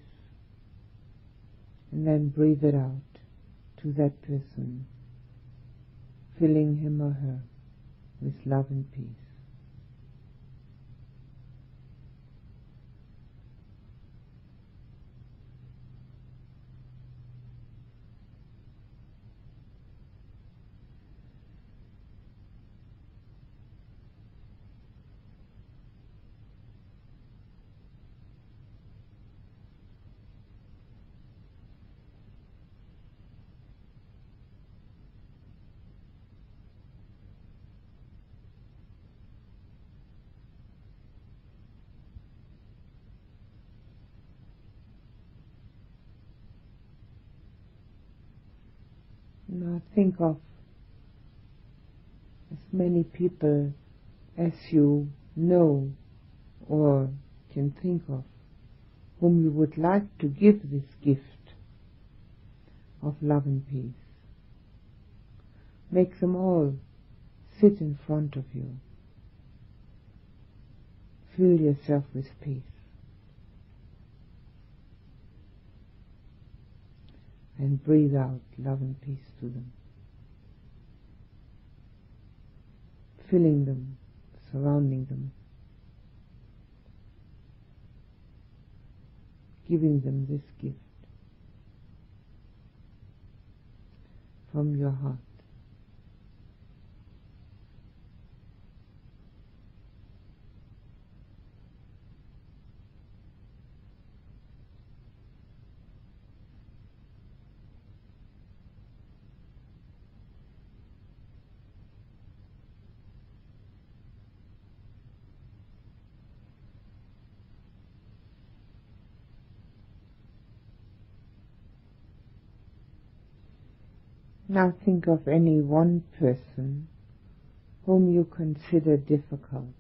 and then breathe it out to that person, filling him or her with love and peace. Now think of as many people as you know or can think of whom you would like to give this gift of love and peace. Make them all sit in front of you. Fill yourself with peace. And breathe out love and peace to them. Filling them, surrounding them, giving them this gift from your heart. Now think of any one person whom you consider difficult.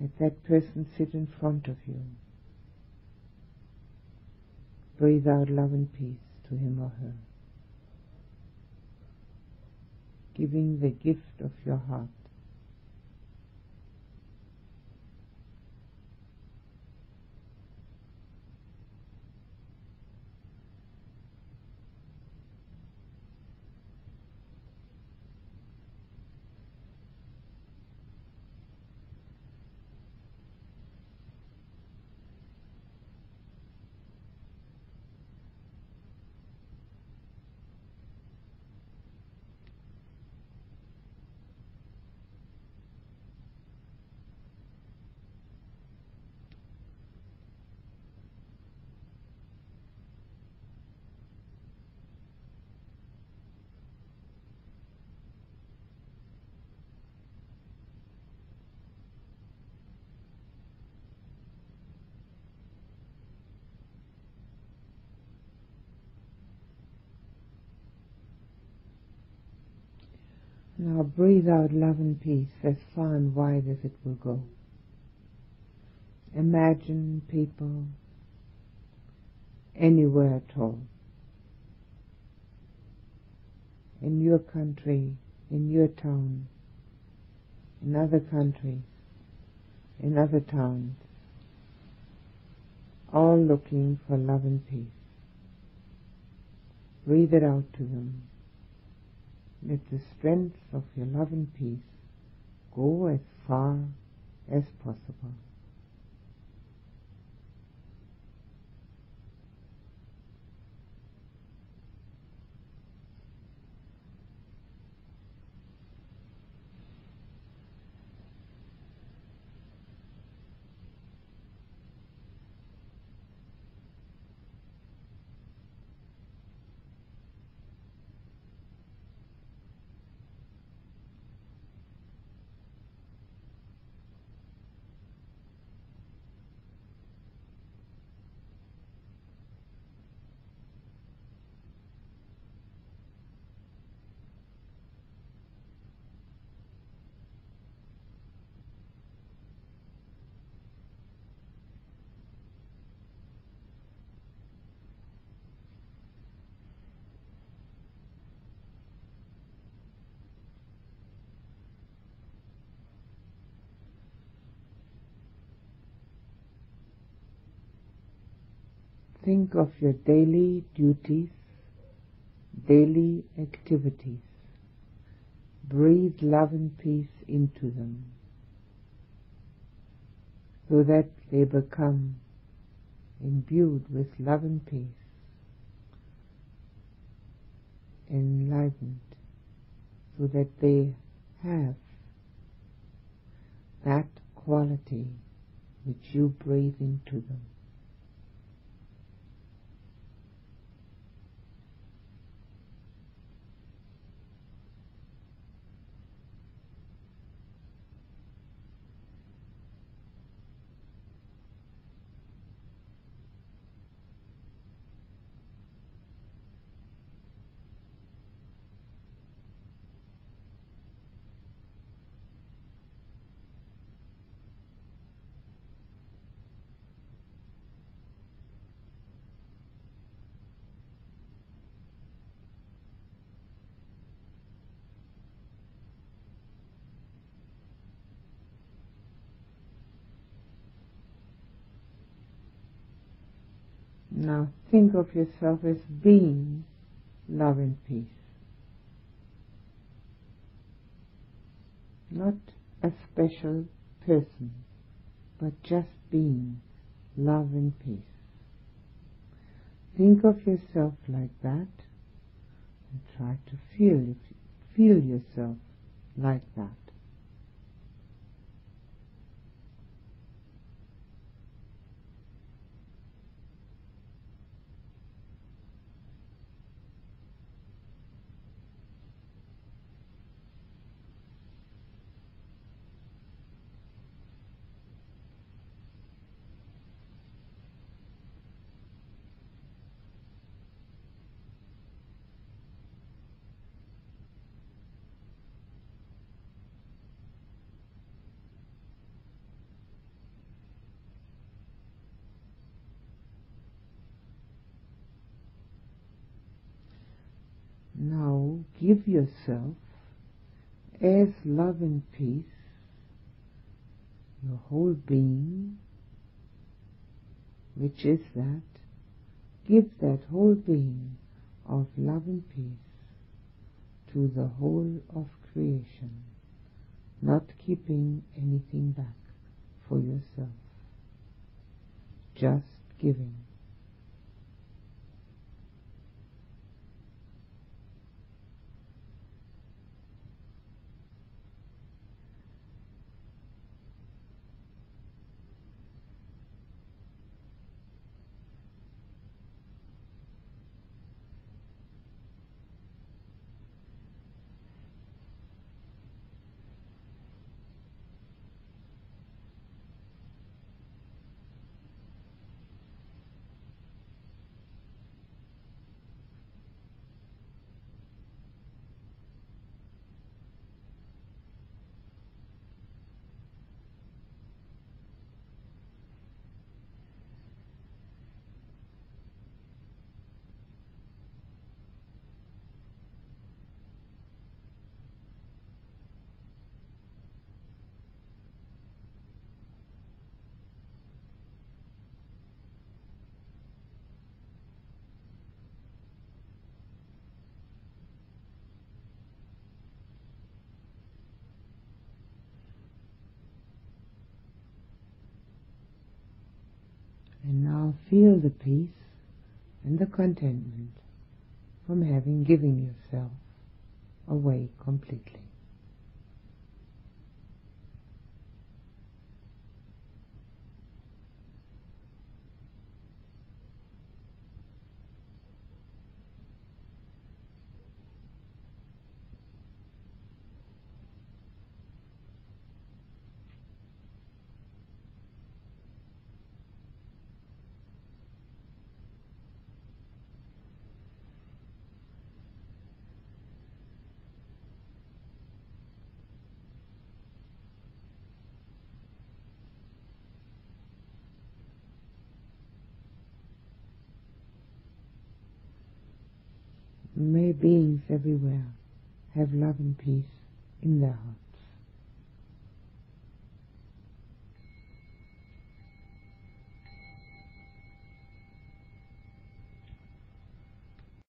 Let that person sit in front of you. Breathe out love and peace to him or her, giving the gift of your heart. Now breathe out love and peace as far and wide as it will go. Imagine people anywhere at all. In your country, in your town, in other countries, in other towns, all looking for love and peace. Breathe it out to them. Let the strength of your love and peace go as far as possible. Think of your daily duties, daily activities. Breathe love and peace into them so that they become imbued with love and peace, enlightened, so that they have that quality which you breathe into them. Now think of yourself as being love and peace. Not a special person, but just being love and peace. Think of yourself like that and try to feel feel yourself like that. Now give yourself as love and peace, your whole being, which is that, give that whole being of love and peace to the whole of creation, not keeping anything back for yourself, just giving. Feel the peace and the contentment from having given yourself away completely. May beings everywhere have love and peace in their hearts.